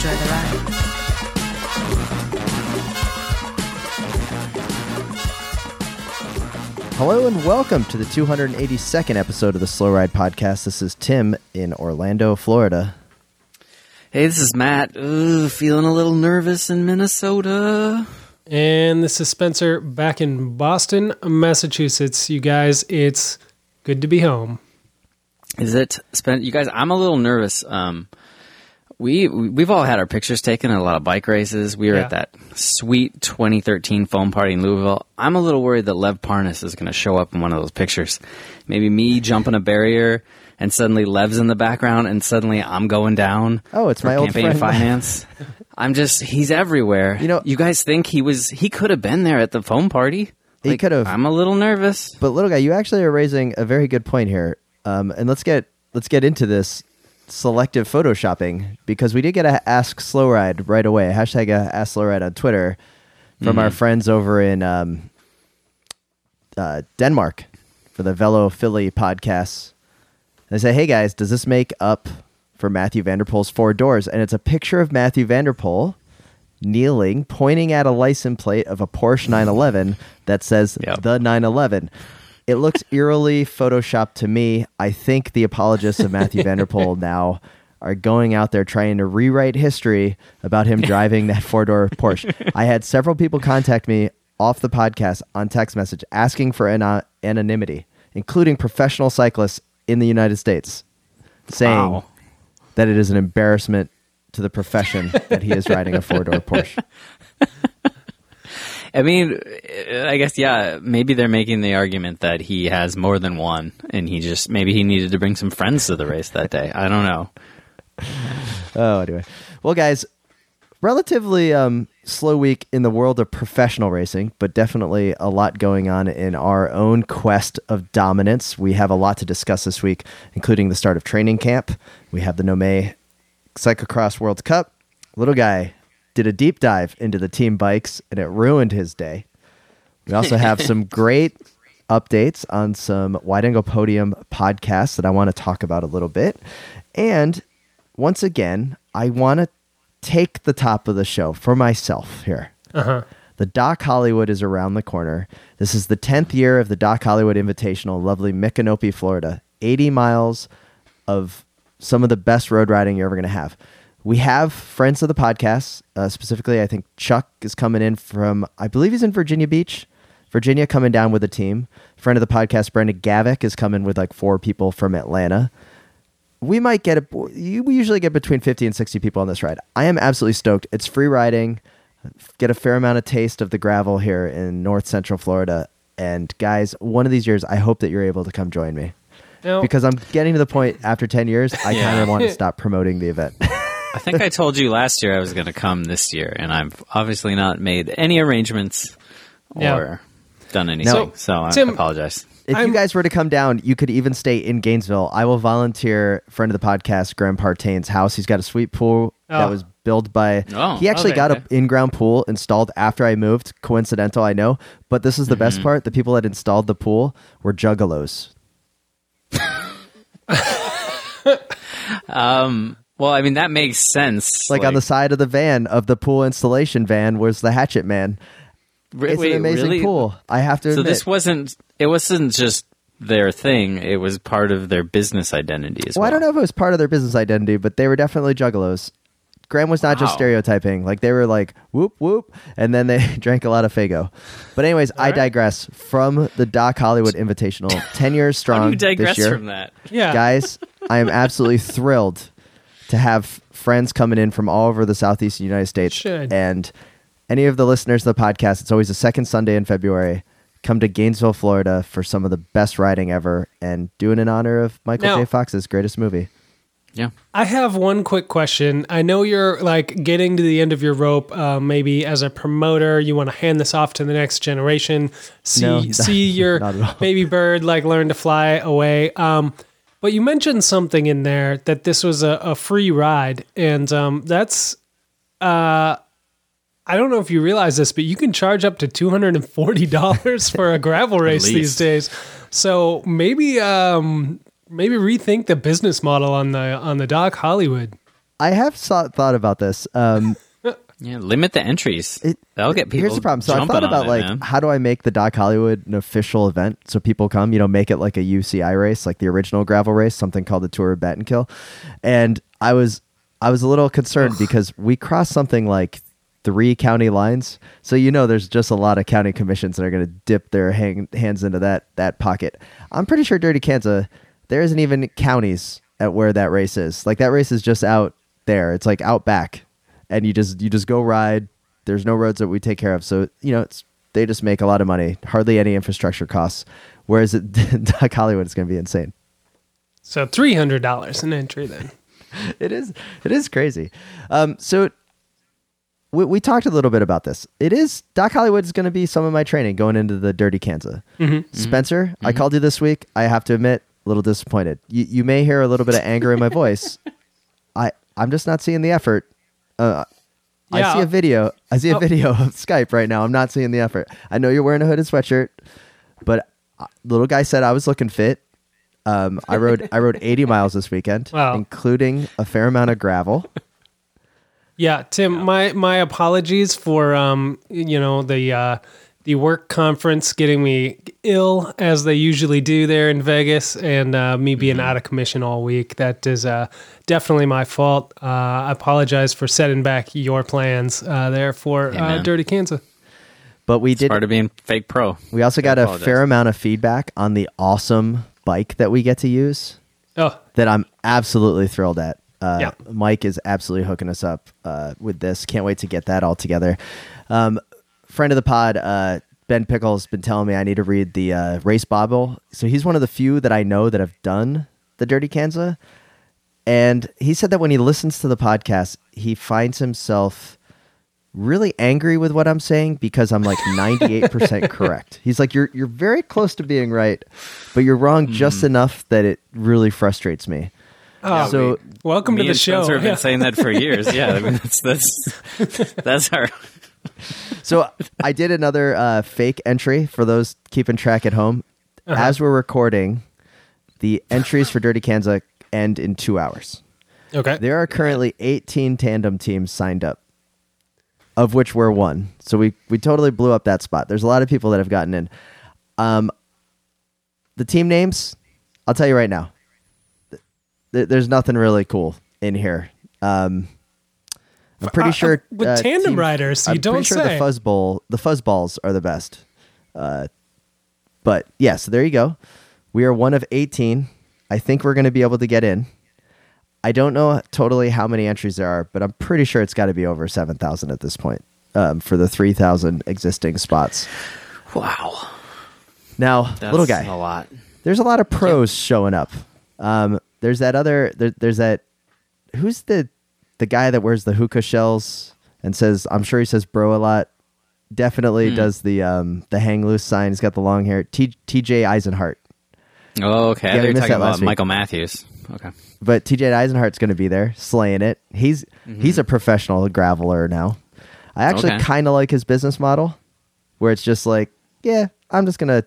Enjoy the ride. Hello and welcome to the 282nd episode of the Slow Ride Podcast. This is Tim in Orlando, Florida. Hey, this is Matt. Ooh, feeling a little nervous in Minnesota. And this is Spencer back in Boston, Massachusetts. You guys, it's good to be home. Is it spent? You guys, I'm a little nervous. Um, we we've all had our pictures taken at a lot of bike races. We were Yeah. at that sweet 2013 foam party in Louisville. I'm a little worried that Lev Parnas is going to show up in one of those pictures. Maybe me jumping a barrier and suddenly Lev's in the background and suddenly I'm going down. Oh, it's for my old campaign friend. finance. I'm just he's everywhere. You know- you guys think he was he could have been there at the foam party. He could have. I'm a little nervous. But little guy, you actually are raising a very good point here. Um, and let's get let's get into this selective photoshopping because we did get a ask slow ride right away. Hashtag uh, ask slow ride on Twitter from our friends over in um, uh, Denmark for the Velo Philly podcast. They say, "Hey guys, does this make up for Matthew van der Poel's four doors?" And it's a picture of Matthew van der Poel kneeling, pointing at a license plate of a Porsche 911 that says Yep. the 911. It looks eerily photoshopped to me. I think the apologists of Matthew van der Poel now are going out there trying to rewrite history about him driving that four door Porsche. I had several people contact me off the podcast on text message asking for an- anonymity, including professional cyclists in the United States, saying Wow. that it is an embarrassment to the profession that he is riding a four door Porsche. I mean, I guess yeah. Maybe they're making the argument that he has more than one, and he just maybe he needed to bring some friends to the race that day. I don't know. Oh, anyway. Well, guys, relatively um, slow week in the world of professional racing, but definitely a lot going on in our own quest of dominance. We have a lot to discuss this week, including the start of training camp. We have the Nome Cyclocross World Cup. Little guy did a deep dive into the team bikes, and it ruined his day. We also have some great updates on some wide angle podium podcasts that I want to talk about a little bit. And once again, I want to take the top of the show for myself here. Uh-huh. The Doc Hollywood is around the corner. This is the 10th year of the Doc Hollywood Invitational, lovely Micanopy, Florida. 80 miles of some of the best road riding you're ever going to have. We have friends of the podcast. Uh, specifically, I think Chuck is coming in from, I believe he's in Virginia Beach. Virginia coming down with a team. Friend of the podcast, Brenda Gavick, is coming with like four people from Atlanta we might get a we usually get between 50 and 60 people on this ride i am absolutely stoked it's free riding get a fair amount of taste of the gravel here in north central florida and guys one of these years i hope that you're able to come join me Now, because i'm getting to the point after 10 years i Yeah. kind of want to stop promoting the event I think I told you last year I was going to come this year, and I've obviously not made any arrangements or Yeah. done anything. So, So, I Tim- apologize. if I'm- you guys were to come down you could even stay in gainesville i will volunteer friend of the podcast graham partain's house he's got a sweet pool that Oh. was built by Oh. he actually Okay, got okay. a in-ground pool installed after i moved coincidental i know but this is the Mm-hmm. best part the people that installed the pool were juggalos Um, well, I mean that makes sense. like, on the side of the van of the pool installation van was the hatchet man Re- it's wait, an amazing really? pool i have to So admit this wasn't. It wasn't just their thing. It was part of their business identity as well, well. i don't know if it was part of their business identity but they were definitely juggalos graham was not just stereotyping like they were like whoop whoop and then they drank a lot of Faygo but anyways i digress from the doc hollywood invitational 10 years How strong do you digress this year from that? yeah. guys i am absolutely thrilled to have friends coming in from all over the southeastern united states Should. and any of the listeners of the podcast it's always the second sunday in february come to gainesville florida for some of the best riding ever and do it in honor of michael Now- j fox's greatest movie Yeah. I have one quick question. I know you're like getting to the end of your rope. Uh, maybe as a promoter, you want to hand this off to the next generation. See, No, see your not at all. baby bird like learn to fly away. Um, but you mentioned something in there that this was a, a free ride, and um, that's. Uh, I don't know if you realize this, but you can charge up to two hundred and forty dollars for a gravel race these days. So maybe um, maybe rethink the business model on the on the Doc Hollywood. I have thought thought about this. Um, Yeah. Limit the entries. It- That'll get people. Here's the problem. So I thought about it, like man. how do I make the Doc Hollywood an official event so people come, you know, make it like a UCI race, like the original gravel race, something called the Tour of Battenkill. And I was I was a little concerned because we crossed something like three county lines. So you know there's just a lot of county commissions that are going to dip their hang, hands into that that pocket. I'm pretty sure Dirty Kanza there isn't even counties at where that race is. Like that race is just out there. It's like out back and you just you just go ride. There's no roads that we take care of, so you know it's they just make a lot of money, hardly any infrastructure costs. Whereas at Doc Hollywood, it's going to be insane. So three hundred dollars an entry then. It is it is crazy. Um, so we, we talked a little bit about this. It is Doc Hollywood is going to be some of my training going into the Dirty Kanza. Mm-hmm. Mm-hmm. Spencer, I mm-hmm. called you this week. I have to admit, a little disappointed. You you may hear a little bit of anger in my voice. I I'm just not seeing the effort. Uh, I see a video. I see a Oh. video of Skype right now. I'm not seeing the effort. I know you're wearing a hooded sweatshirt, but uh, little guy said I was looking fit. Um, I rode I rode 80 miles this weekend, Wow. including a fair amount of gravel. Yeah, Tim, my my apologies for um you know the uh the work conference getting me ill as they usually do there in Vegas and uh, me being Mm-hmm. out of commission all week. That is uh, definitely my fault. Uh, I apologize for setting back your plans uh, there for Hey, uh. Dirty Kanza. But we did. part of being fake pro. We also got a fair amount of feedback on the awesome bike that we get to use. Oh, that I'm absolutely thrilled at. Uh, Yeah. Mike is absolutely hooking us up uh, with this. Can't wait to get that all together. Um, friend of the pod, uh, Ben Pickle's been telling me I need to read the uh, race Bible. So he's one of the few that I know that have done the Dirty Kanza. And he said that when he listens to the podcast, he finds himself really angry with what I'm saying because I'm like 98% correct. He's like, you're, you're very close to being right, but you're wrong just enough that it really frustrates me. oh so welcome Me to the and show. Spencer have Yeah. been saying that for years. Yeah, I mean, that's that's that's our. So I did another uh, fake entry for those keeping track at home. Uh-huh. As we're recording, the entries for Dirty Kanza end in two hours. Okay. There are currently 18 tandem teams signed up, of which we're one. So we we totally blew up that spot. There's a lot of people that have gotten in. Um, the team names, I'll tell you right now. th- there's nothing really cool in here. Um, I'm pretty Uh, sure uh, with tandem riders, you I'm don't pretty sure say. the fuzzball, the fuzzballs are the best. Uh, but yeah, so there you go. We are one of 18. I think we're going to be able to get in. I don't know totally how many entries there are, but I'm pretty sure it's got to be over 7,000 at this point um, for the 3,000 existing spots. Wow, Now, that's little guy, a lot. there's a lot of pros showing up. Um, there's that other, there, there's that, who's the the guy that wears the puka shells and says, I'm sure he says bro a lot. Definitely hmm. does the um, the hang loose sign. He's got the long hair. T, TJ Eisenhart. Oh, okay. Yeah, I we thought you missed talking that last about week. Michael Matthews. Okay. but TJ Eisenhart's going to be there, slaying it. He's mm-hmm. he's a professional graveler now. I actually Okay. kind of like his business model, where it's just like, yeah, I'm just gonna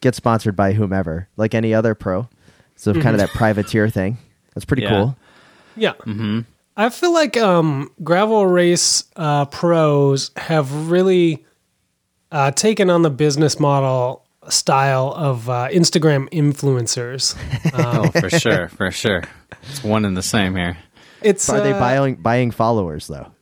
get sponsored by whomever, like any other pro. So kind of mm-hmm. that privateer thing. That's pretty Yeah. cool. Yeah. Mm-hmm. I feel like um, gravel race uh, pros have really uh, taken on the business model style of uh, Instagram influencers. Oh, for sure, for sure. It's one and the same here. It's Are they uh, buying buying followers though?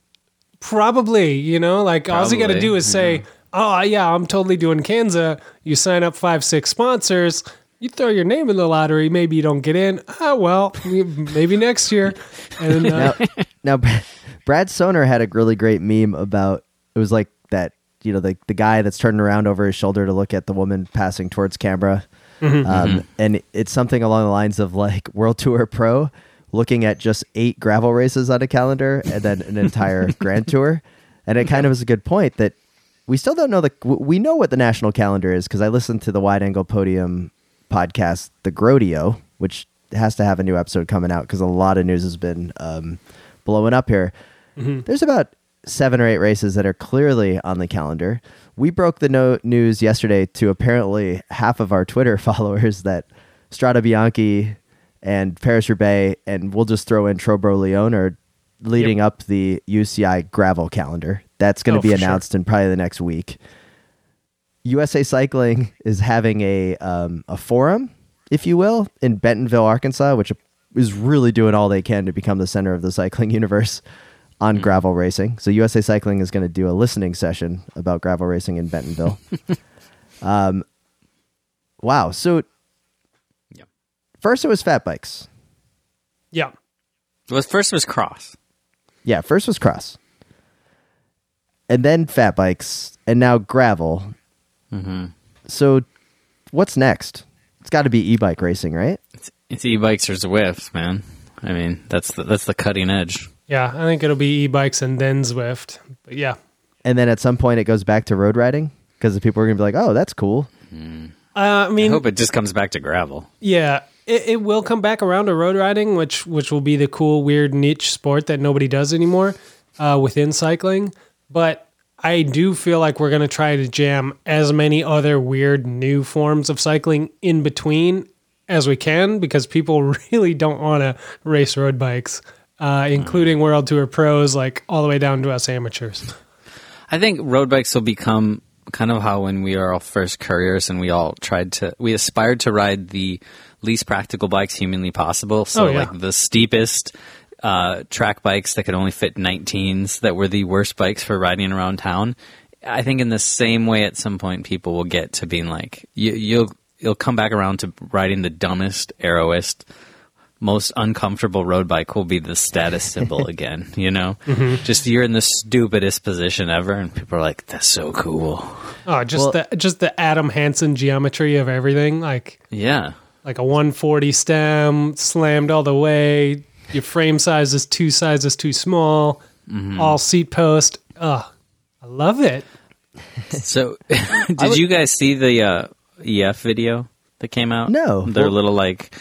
Probably, you know, like all you got to do is say, "Oh yeah, I'm totally doing Kanza." You sign up five, six sponsors. You throw your name in the lottery. Maybe you don't get in. Ah, well, maybe next year. And uh, Now, now Brad Soner had a really great meme about it was like that you know the the guy that's turning around over his shoulder to look at the woman passing towards camera, um, and it's something along the lines of like World Tour Pro. looking at just eight gravel races on a calendar and then an entire Grand Tour. And it kind of is a good point that we still don't know the we know what the national calendar is because I listened to the Wide Angle Podium podcast, the Grodio, which has to have a new episode coming out because a lot of news has been um, blowing up here. There's about seven or eight races that are clearly on the calendar. We broke the no- news yesterday to apparently half of our Twitter followers that Strade Bianche and Paris Roubaix, and we'll just throw in Tro-Bro Léon are leading Yep. up the UCI gravel calendar. That's going to Oh, be for sure. announced in probably the next week. USA Cycling is having a um, a forum, if you will, in Bentonville, Arkansas, which is really doing all they can to become the center of the cycling universe on gravel racing. So USA Cycling is going to do a listening session about gravel racing in Bentonville. um, wow. So Yep. first it was fat bikes. Yeah. It was first was cross. Yeah, first was cross, and then fat bikes, and now gravel. Mm-hmm. So what's next? It's got to be e-bike racing, right? It's, it's e-bikes or Zwift, man. I mean, that's the, that's the cutting edge. Yeah. I think it'll be e bikes and then Zwift. But yeah. And then at some point it goes back to road riding because the people are going to be like, "Oh, that's cool." Uh, I mean, I hope it just comes back to gravel. Yeah, it, it will come back around to road riding, which which will be the cool, weird niche sport that nobody does anymore uh, within cycling. But I do feel like we're going to try to jam as many other weird new forms of cycling in between as we can because people really don't want to race road bikes, uh, including World Tour pros, like all the way down to us amateurs. I think road bikes will become kind of how when we are all first couriers and we all tried to, we aspired to ride the least practical bikes humanly possible. So Oh, yeah. like the steepest uh, track bikes that could only fit 19s that were the worst bikes for riding around town. I think in the same way, at some point, people will get to being like, you, you'll you'll come back around to riding the dumbest, arrowest, most uncomfortable road bike will be the status symbol again. You know, just you're in the stupidest position ever, and people are like, "That's so cool." Oh, just Well- the just the Adam Hansen geometry of everything, like Yeah, like a 140 stem slammed all the way. Your frame size is two sizes too small. All seat post. Ugh, I love it. So, did you guys see the uh, EF video that came out? No. Their Well- little like,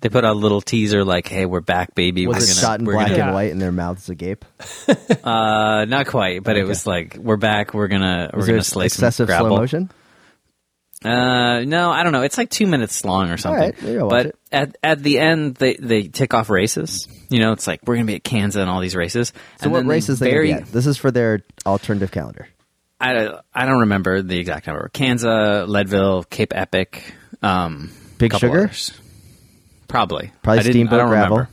they put out a little teaser like, "Hey, we're back, baby. Was we're it gonna, shot in we're black gonna, and white and their mouths agape? uh, not quite, but it was like, we're back. We're gonna, we're Was gonna there slay some excessive slow gravel. motion? Uh, no, I don't know. It's like two minutes long or something. right, but at at the end, they they tick off races. You know, it's like we're gonna be at Kansas and all these races. So and what they races they at? This is for their alternative calendar. I don't- I don't remember the exact number. Kansas, Leadville, Cape Epic, um, Big Sugar? others. Probably. Probably I Steamboat I don't Gravel. remember.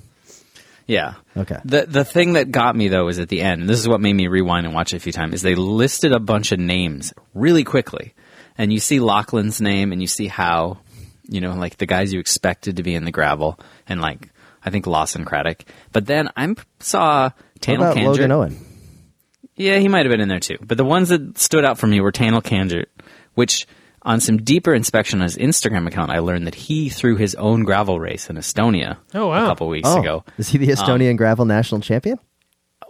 Yeah. Okay. The the thing that got me though is at the end. This is what made me rewind and watch it a few times. Is they listed a bunch of names really quickly, and you see Lachlan's name and you see how, you know, like the guys you expected to be in the gravel, and like I think Lawson Craddock. But then I saw What Tanel about Kangert. Logan Owen? Yeah, he might have been in there too. But the ones that stood out for me were Tanel Kangert, which on some deeper inspection on his Instagram account, I learned that he threw his own gravel race in Estonia Oh, wow. a couple weeks Oh, ago. is he the Estonian gravel national champion?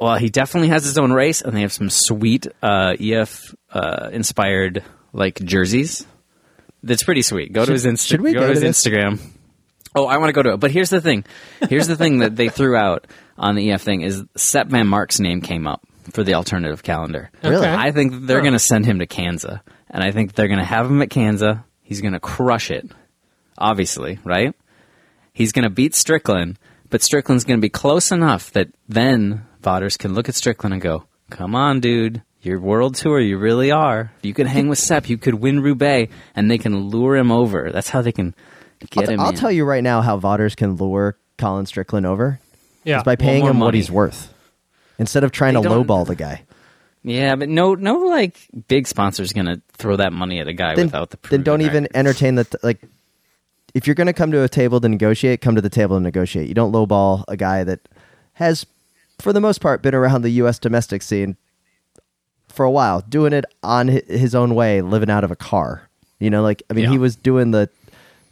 Well, he definitely has his own race, and they have some sweet uh, EF uh, inspired like jerseys. That's pretty sweet. Go to his Insta- should we go, go to to his this? Instagram. Oh, I want to go to it. But here's the thing. Here's the thing that they threw out on the EF thing is Sep Vanmarcke's name came up for the alternative calendar. Really? Okay. I think they're Huh. going to send him to Kansas, and I think they're going to have him at Kansas. He's going to crush it, obviously, right? He's going to beat Strickland, but Strickland's going to be close enough that then Vaughters can look at Strickland and go, "Come on, dude, you're world tour. You really are. If you could hang with Sep, you could win Roubaix, and they can lure him over. That's how they can get I'll, him. I'll in. tell you right now how Vaughters can lure Colin Strickland over. Yeah. Is by paying more him what he's worth. Instead of trying They to lowball the guy. Yeah, but no, no, like big sponsor's going to throw that money at a guy Then, without the. then don't proven even entertain the, t- like, if you're going to come to a table to negotiate, come to the table to negotiate. You don't lowball a guy that has, for the most part, been around the U.S. domestic scene for a while, doing it on his own way, living out of a car. You know, like, I mean, Yeah. he was doing the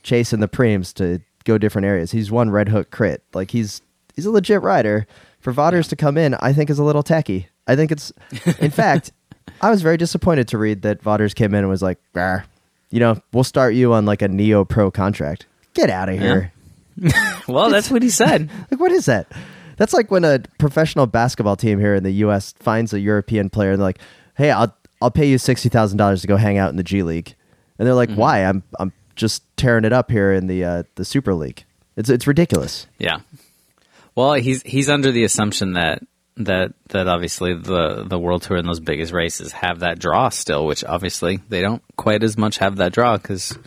chase and the preems to go different areas. He's won Red Hook Crit. Like, he's he's a legit rider. For Vaughters to come in, I think is a little tacky. I think it's, in fact, I was very disappointed to read that Vaughters came in and was like, "Bah, you know, we'll start you on like a neo pro contract. Get out of here. Well, that's what he said. Like, what is that? That's like when a professional basketball team here in the U.S. finds a European player and they're like, "Hey, I'll I'll pay you sixty thousand dollars to go hang out in the G League," and they're like, "Why? I'm I'm just tearing it up here in the uh, the Super League. It's it's ridiculous." Yeah. Well, he's he's under the assumption that that that obviously the the world tour and those biggest races have that draw still, which obviously they don't quite as much have that draw because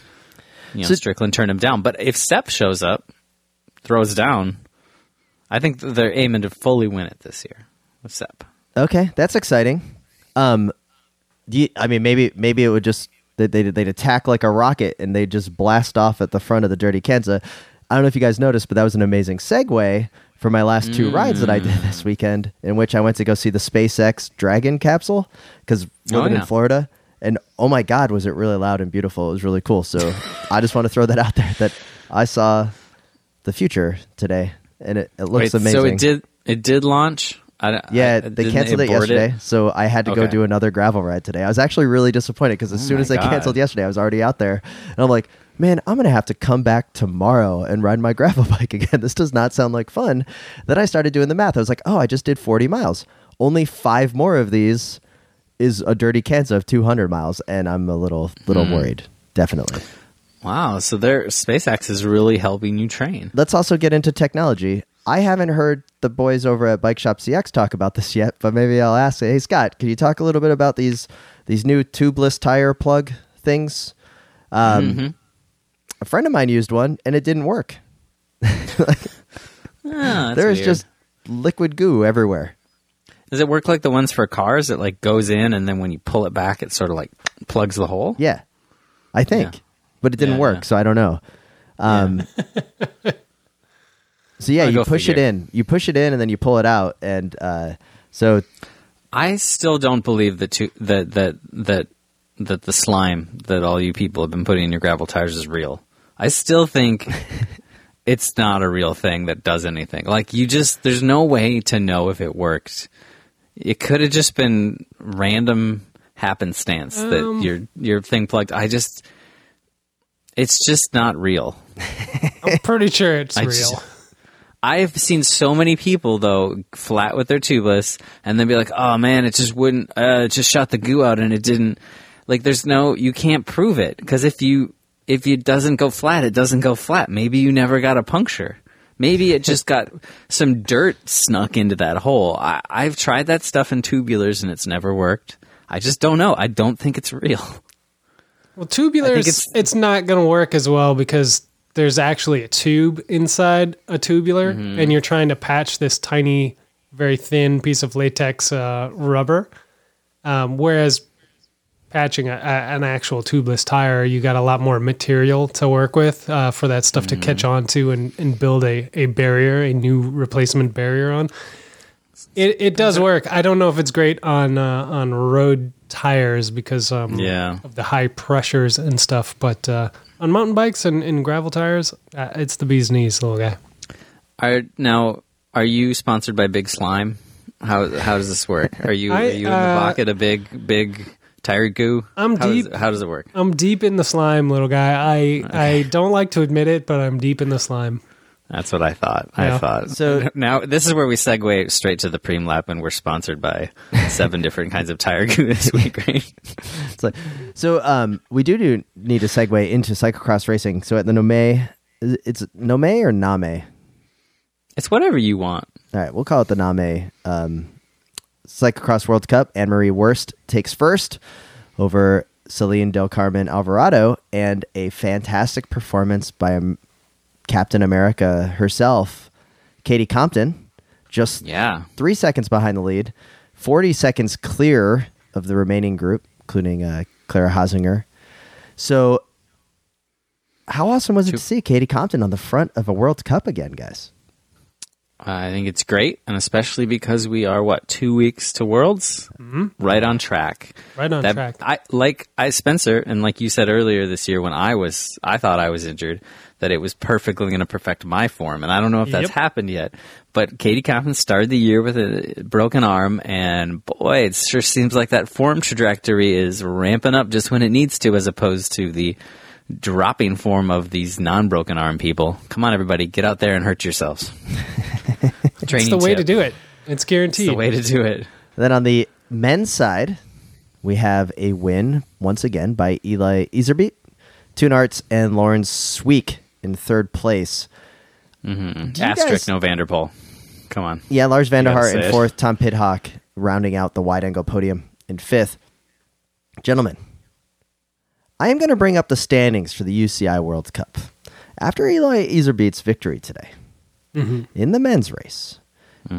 you know So- Strickland turned him down. But if Sep shows up, throws down, I think they're aiming to fully win it this year What's up? Okay, that's exciting. Um, do you, I mean, maybe maybe it would just they they'd, they'd attack like a rocket and they'd just blast off at the front of the Dirty Kanza. I don't know if you guys noticed, but that was an amazing segue for my last two rides that I did this weekend, in which I went to go see the SpaceX Dragon capsule because living yeah. in Florida. And oh my God, was it really loud and beautiful? It was really cool. So I just want to throw that out there that I saw the future today, and it, it looks Wait, amazing. So it did it did launch. I, Yeah, I- they canceled it abort yesterday, so I had to go do another gravel ride today. I was actually really disappointed because as Oh soon as they God. canceled yesterday, I was already out there, and I'm like, man, I'm gonna have to come back tomorrow and ride my gravel bike again. This does not sound like fun. Then I started doing the math. I was like, oh, I just did 40 miles. Only five more of these is a dirty Kanza of 200 miles, and I'm a little little Hmm. worried. Definitely. Wow, so their SpaceX is really helping you train. Let's also get into technology. I haven't heard the boys over at Bike Shop CX talk about this yet, but maybe I'll ask. Hey, Scott, can you talk a little bit about these these new tubeless tire plug things? Um, A friend of mine used one, and it didn't work. Ah, that's There's just liquid goo everywhere. Does it work like the ones for cars? It like goes in, and then when you pull it back, it sort of like plugs the hole. Yeah, I think, Yeah. But it didn't Yeah, work, yeah. so I don't know. Um, so yeah, Oh, you push figure. it in, you push it in, and then you pull it out, and uh, so I still don't believe that tu- that that that that the slime that all you people have been putting in your gravel tires is real. I still think it's not a real thing that does anything. Like you just there's no way to know if it worked. It could have just been random happenstance Um. that your your thing plugged. I just it's just not real. I'm pretty sure it's I real. just- I've seen so many people though flat with their tubeless, and then be like, "Oh man, it just wouldn't. Uh, it just shot the goo out, and it didn't." Like, there's no, you can't prove it because if you if it doesn't go flat, it doesn't go flat. Maybe you never got a puncture. Maybe it just got some dirt snuck into that hole. I, I've tried that stuff in tubulars, and it's never worked. I just don't know. I don't think it's real. Well, tubulars, it's- it's, not going to work as well because there's actually a tube inside a tubular, Mm-hmm. and you're trying to patch this tiny, very thin piece of latex uh, rubber. Um, whereas patching a, a, an actual tubeless tire, you got a lot more material to work with uh, for that stuff Mm-hmm. to catch on to and, and build a, a barrier, a new replacement barrier on. It, it does work. I don't know if it's great on uh, on road tires because um, Yeah. of the high pressures and stuff, but uh, on mountain bikes and, and gravel tires, uh, it's the bee's knees, little guy. Are now are you sponsored by Big Slime? How how does this work? Are you I, are you in the uh, pocket of big big tire goo? I'm how deep. Does, how does it work? I'm deep in the slime, little guy. I I don't like to admit it, but I'm deep in the slime. That's what I thought. I thought. So- now this is where we segue straight to the Preem Lap, and we're sponsored by seven different kinds of tire goo this week, right? It's like, so um, we do, do need to segue into cyclocross racing. So at the Nome, it's Nome or Name? it's whatever you want. All right, we'll call it the Name um, Cyclocross World Cup. Annemarie Worst takes first over Ceylin Del Carmen Alvarado, and a fantastic performance by um, Captain America herself, Katie Compton, just Yeah. three seconds behind the lead, 40 seconds clear of the remaining group, including uh, Clara Honsinger. So, how awesome was it to see Katie Compton on the front of a World Cup again, guys? I think it's great, and especially because we are what two weeks to Worlds, mm-hmm. right on track. Right on That- track. I like I Spencer, and like you said earlier this year when I was, I thought I was injured, that it was perfectly going to perfect my form, and I don't know if that's Yep. happened yet. But Katie Compton started the year with a broken arm, and boy, it sure seems like that form trajectory is ramping up just when it needs to, as opposed to the dropping form of these non-broken arm people. Come on, everybody, get out there and hurt yourselves. it's Training the way tip. to do it. It's It's guaranteed. the way to do it. Then on the men's side, we have a win once again by Eli Iserbyt, Toon Aerts, and Laurens Sweeck in third place. Mm-hmm. Asterisk, guys- no van der Poel. Come on. Yeah, Lars gotta van der Haar in fourth, Tom Pidcock rounding out the wide angle podium in fifth. Gentlemen, I am going to bring up the standings for the UCI World Cup. After Eli Iserbyt's victory today in the men's race,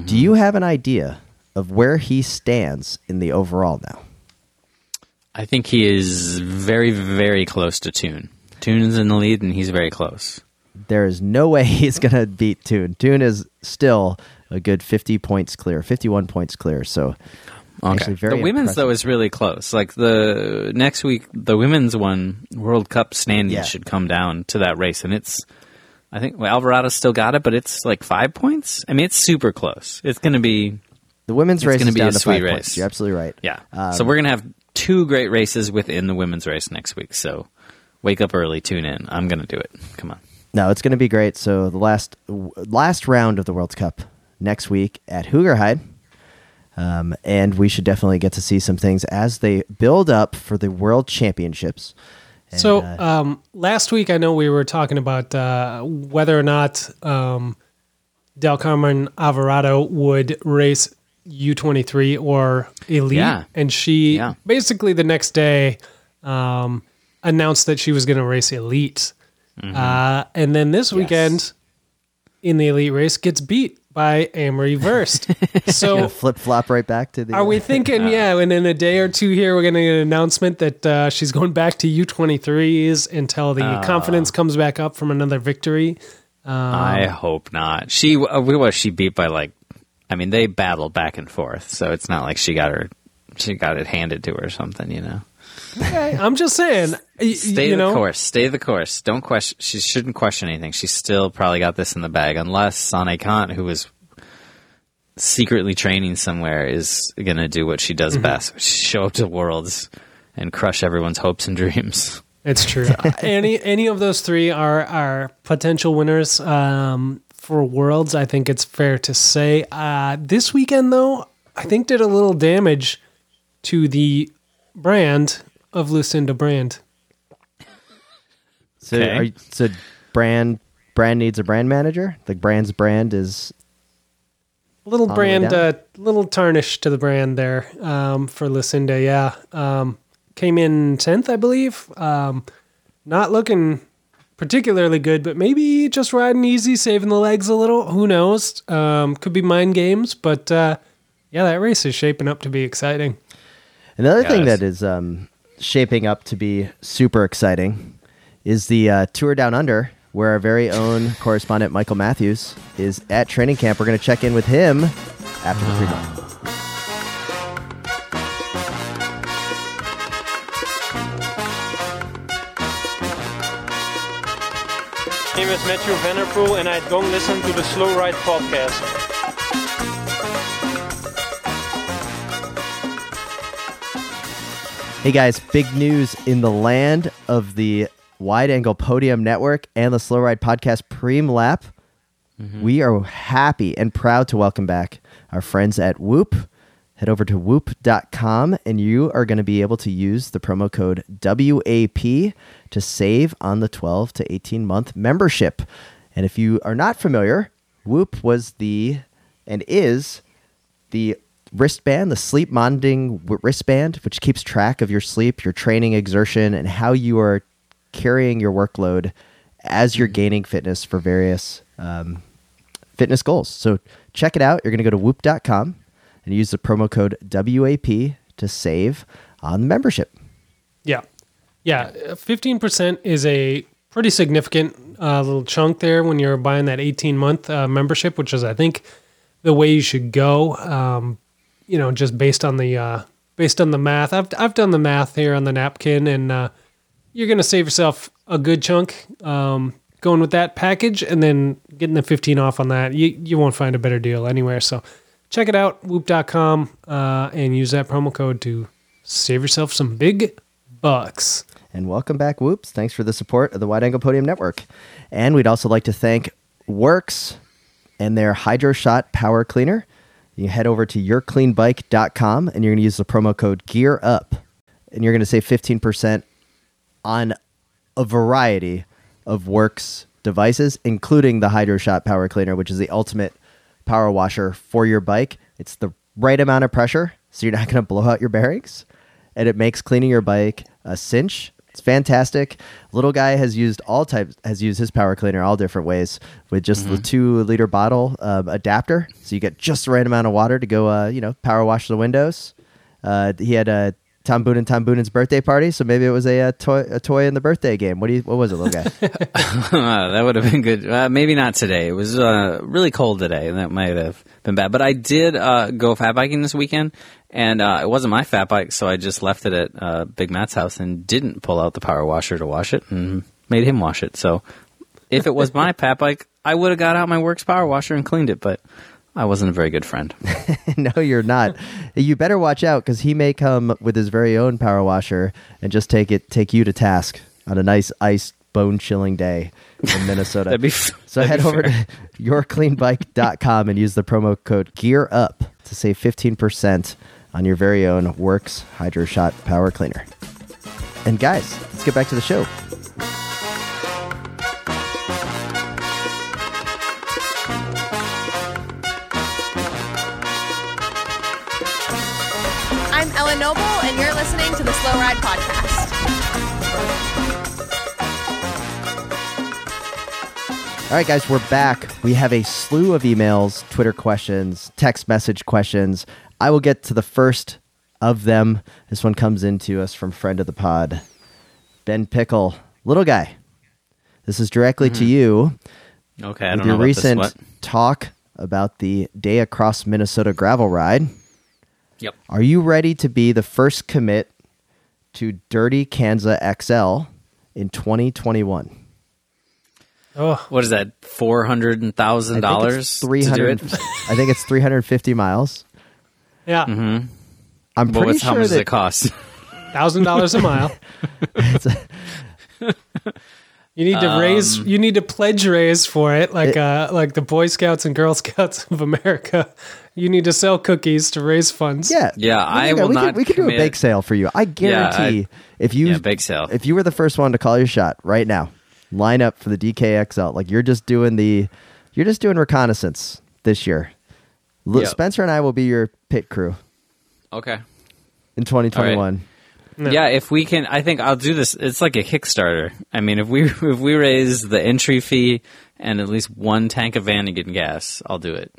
do you have an idea of where he stands in the overall now? I think he is very, very close to Toon. Toon is in the lead, and he's very close. There is no way he's going to beat Toon. Toon is still a good 50 points clear, 51 points clear. So, very the women's impressive. though is really close. Like the next week, the women's one World Cup standings Yeah. should come down to that race, and it's. I think well, Alvarado's still got it, but it's like five points. I mean, it's super close. It's going to be the women's it's race gonna is be down a to sweet race. points. You're absolutely right. yeah. Um, so we're going to have two great races within the women's race next week. So wake up early, tune in. I'm going to do it. Come on. No, it's going to be great. So the last last round of the World Cup next week at Hoogerheide, um, and we should definitely get to see some things as they build up for the World Championships. And, So uh, um, last week, I know we were talking about uh, whether or not um, Del Carmen Alvarado would race U23 or Elite, Yeah. and she Yeah. basically the next day um, announced that she was going to race Elite, uh, and then this weekend in the Elite race gets beat by Annemarie Worst. so flip flop right back to the. are we thinking, yeah, and in a day or two here, we're going to get an announcement that uh, she's going back to U23s until the Ah. confidence comes back up from another victory? Um, I hope not. She uh, we was she beat by like, I mean they battled back and forth, so it's not like she got her, she got it handed to her or something, you know. Okay, I'm just saying, Stay you the course. Stay the course. Don't question. She shouldn't question anything. She's still probably got this in the bag, unless Sanne Cant, who was secretly training somewhere, is going to do what she Mm-hmm. does best: show up to worlds and crush everyone's hopes and dreams. it's true. any any of those three are are potential winners um, for worlds. I think it's fair to say. Uh, this weekend, though, I think did a little damage to the brand of Lucinda Brand. so, Okay. are you- so brand brand needs a brand manager. The brand's brand is a little brand, down? uh, little tarnish to the brand there um, for Lucinda. Yeah, um, came in tenth, I believe. Um, not looking particularly good, but maybe just riding easy, saving the legs a little. Who knows? Um, could be mind games, but uh, yeah, that race is shaping up to be exciting. Another Yeah, thing that is um, shaping up to be super exciting is the uh, Tour Down Under, where our very own correspondent Michael Matthews is at training camp. We're going to check in with him after the pre My name is Matthew van der Poel, and I don't listen to the Slow Ride podcast. Hey guys, big news in the land of the Wide Angle Podium Network and the Slow Ride Podcast Preem Lap. Mm-hmm. We are happy and proud to welcome back our friends at Whoop. Head over to whoop.com and you are going to be able to use the promo code WAP to save on the 12 to 18 month membership. And if you are not familiar, Whoop was the and is the wristband, the sleep monitoring wristband, which keeps track of your sleep, your training exertion, and how you are carrying your workload as you're gaining fitness for various um, fitness goals. So check it out. You're going to go to whoop.com and use the promo code WAP to save on the membership. Yeah. Yeah. Fifteen percent is a pretty significant uh, little chunk there when you're buying that 18 month uh, membership, which is I think the way you should go. Um, you know, just based on the uh, based on the math. I've I've done the math here on the napkin, and uh, you're gonna save yourself a good chunk um, going with that package, and then getting the 15 off on that. You you won't find a better deal anywhere. So check it out, whoop.com, uh, and use that promo code to save yourself some big bucks. And welcome back, Whoops. Thanks for the support of the Wide Angle Podium Network. And we'd also like to thank WORX and their Hydroshot Power Cleaner. You head over to yourcleanbike.com and you're going to use the promo code Gear Up, and you're going to save 15% on a variety of WORX devices, including the Hydroshot Power Cleaner, which is the ultimate power washer for your bike. It's the right amount of pressure, so you're not going to blow out your bearings, and it makes cleaning your bike a cinch. It's fantastic. Little guy has used all types has used his power cleaner all different ways with just the two liter bottle um, adapter, so you get just the right amount of water to go, uh, you know, power wash the windows. Uh, he had a Tom Boone and Tom Boonen's birthday party, so maybe it was a, uh toy a toy in the birthday game. What do you? What was it, little guy? Uh, that would have been good. Uh, maybe not today. It was uh, really cold today, and that might have been bad. But I did uh, go fat biking this weekend, and uh, it wasn't my fat bike, so I just left it at uh, Big Matt's house and didn't pull out the power washer to wash it, and made him wash it. So if it was my fat bike, I would have got out my WORX power washer and cleaned it, but I wasn't a very good friend. no, you're not. You better watch out because he may come with his very own power washer and just take it, take you to task on a nice ice bone chilling day in Minnesota. That'd be so that'd head be over fair. to yourcleanbike.com and use the promo code Gear Up to save 15% on your very own WORX Hydro Shot Power Cleaner. And guys, let's get back to the show. Slow Ride Podcast. All right, guys, we're back. We have a slew of emails, Twitter questions, text message questions. I will get to the first of them. This one comes into us from friend of the pod, Ben Pickle, little guy. This is directly to hmm. you. Okay, I don't your know about recent this. What? talk about the Day Across Minnesota gravel ride. Yep. Are you ready to be the first commit to Dirty Kanza XL in 2021? Oh, What is that? Four hundred thousand dollars to Three do hundred. it. I think it's 350 miles. yeah, Mm-hmm. I'm Well, pretty what's, sure how much does it cost? thousand dollars a mile. it's a- You need to raise. You need to pledge raise for it, like It- uh, like the Boy Scouts and Girl Scouts of America. You need to sell cookies to raise funds. yeah, Yeah, I we will could, not We could do a bake sale for you. I guarantee if you Yeah, bake sale. if you were the first one to call your shot right now, line up for the DKXL. Like you're just doing the, you're just doing reconnaissance this year. Yep. Spencer and I will be your pit crew okay. in 2021. No. Yeah, if we can, I think I'll do this. It's like a Kickstarter. I mean, if we if we raise the entry fee and at least one tank of Vanagon gas, I'll do it.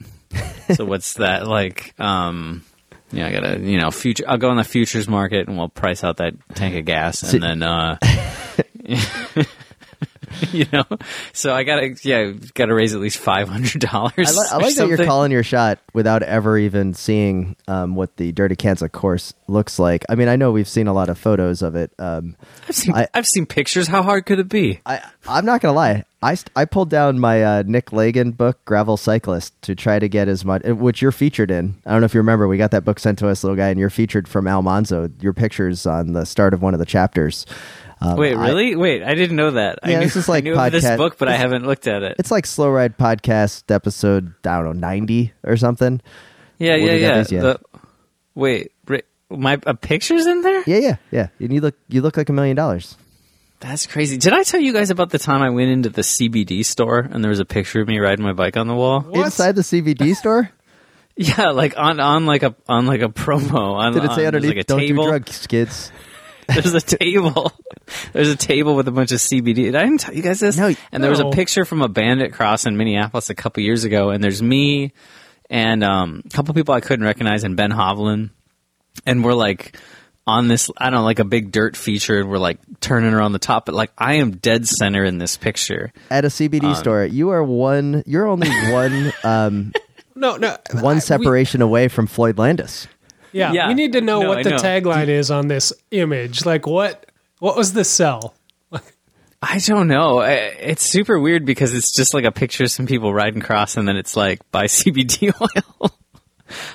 So what's that like? Um, yeah, I gotta you know future. I'll go on the futures market and we'll price out that tank of gas, and then uh, you know. So I gotta yeah gotta raise at least five hundred dollars. I, li- I like that you're calling your shot without ever even seeing um, what the Dirty Kanza course looks like. I mean, I know we've seen a lot of photos of it. Um, I've seen, I- I've seen pictures. How hard could it be? I I'm not gonna lie. I, st- I pulled down my uh, Nick Legan book, Gravel Cyclist, to try to get as much, uh, which you're featured in. I don't know if you remember, we got that book sent to us, little guy, and you're featured from Almanzo. Your pictures on the start of one of the chapters. Um, Wait, I- really? Wait, I didn't know that. I knew, this is like I of this podcast- book, but I haven't looked at it. it's like Slow Ride Podcast episode, I don't know, 90 or something. Yeah, What yeah, do you got yeah. these? The, wait, ri- my uh, pictures in there? Yeah, yeah, yeah. And you look, you look like a million dollars. That's crazy. Did I tell you guys about the time I went into the CBD store and there was a picture of me riding my bike on the wall? What? Inside the CBD store? Yeah, like on on like a on like a promo. On, Did it say on- underneath, like a don't table. do drugs, kids? There's a table. There's a table with a bunch of CBD. Did I didn't tell you guys this? No. And there was a picture from a bandit cross in Minneapolis a couple years ago, and there's me and um, a couple people I couldn't recognize, and Ben Hovland, and we're like on this. I don't know, like a big dirt feature. and We're like turning around the top, but like I am dead center in this picture. At a CBD store, you are one. You're only one. Um, No, no. I- one we- separation away from Floyd Landis. Yeah, Yeah. we need to know No, what I the know. tagline is on this image. Like, what what was the sell? I don't know. It's super weird because it's just like a picture of some people riding across, and then it's like buy CBD oil.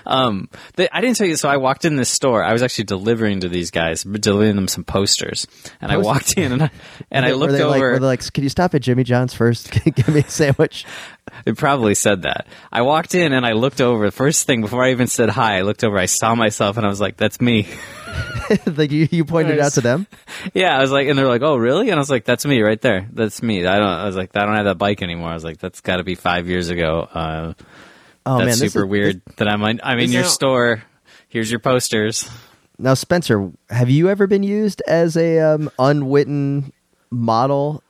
um, they, I didn't tell you. So I walked in this store. I was actually delivering to these guys, delivering them some posters, and I walked in and I, and I Were looked they like, over. were they like, can you stop at Jimmy John's first? Give me a sandwich. It probably said that. I walked in and I looked over. The first thing before I even said hi, I looked over. I saw myself and I was like, "That's me." like you, you pointed Nice. out to them. Yeah, I was like, and they're like, "Oh, really?" And I was like, "That's me right there. That's me." I don't. I was like, "I don't have that bike anymore." I was like, "That's got to be five years ago." Uh, Oh that's man, super is- weird that I'm in, I'm in your now- store. Here's your posters. Now, Spencer, have you ever been used as a um, unwitting model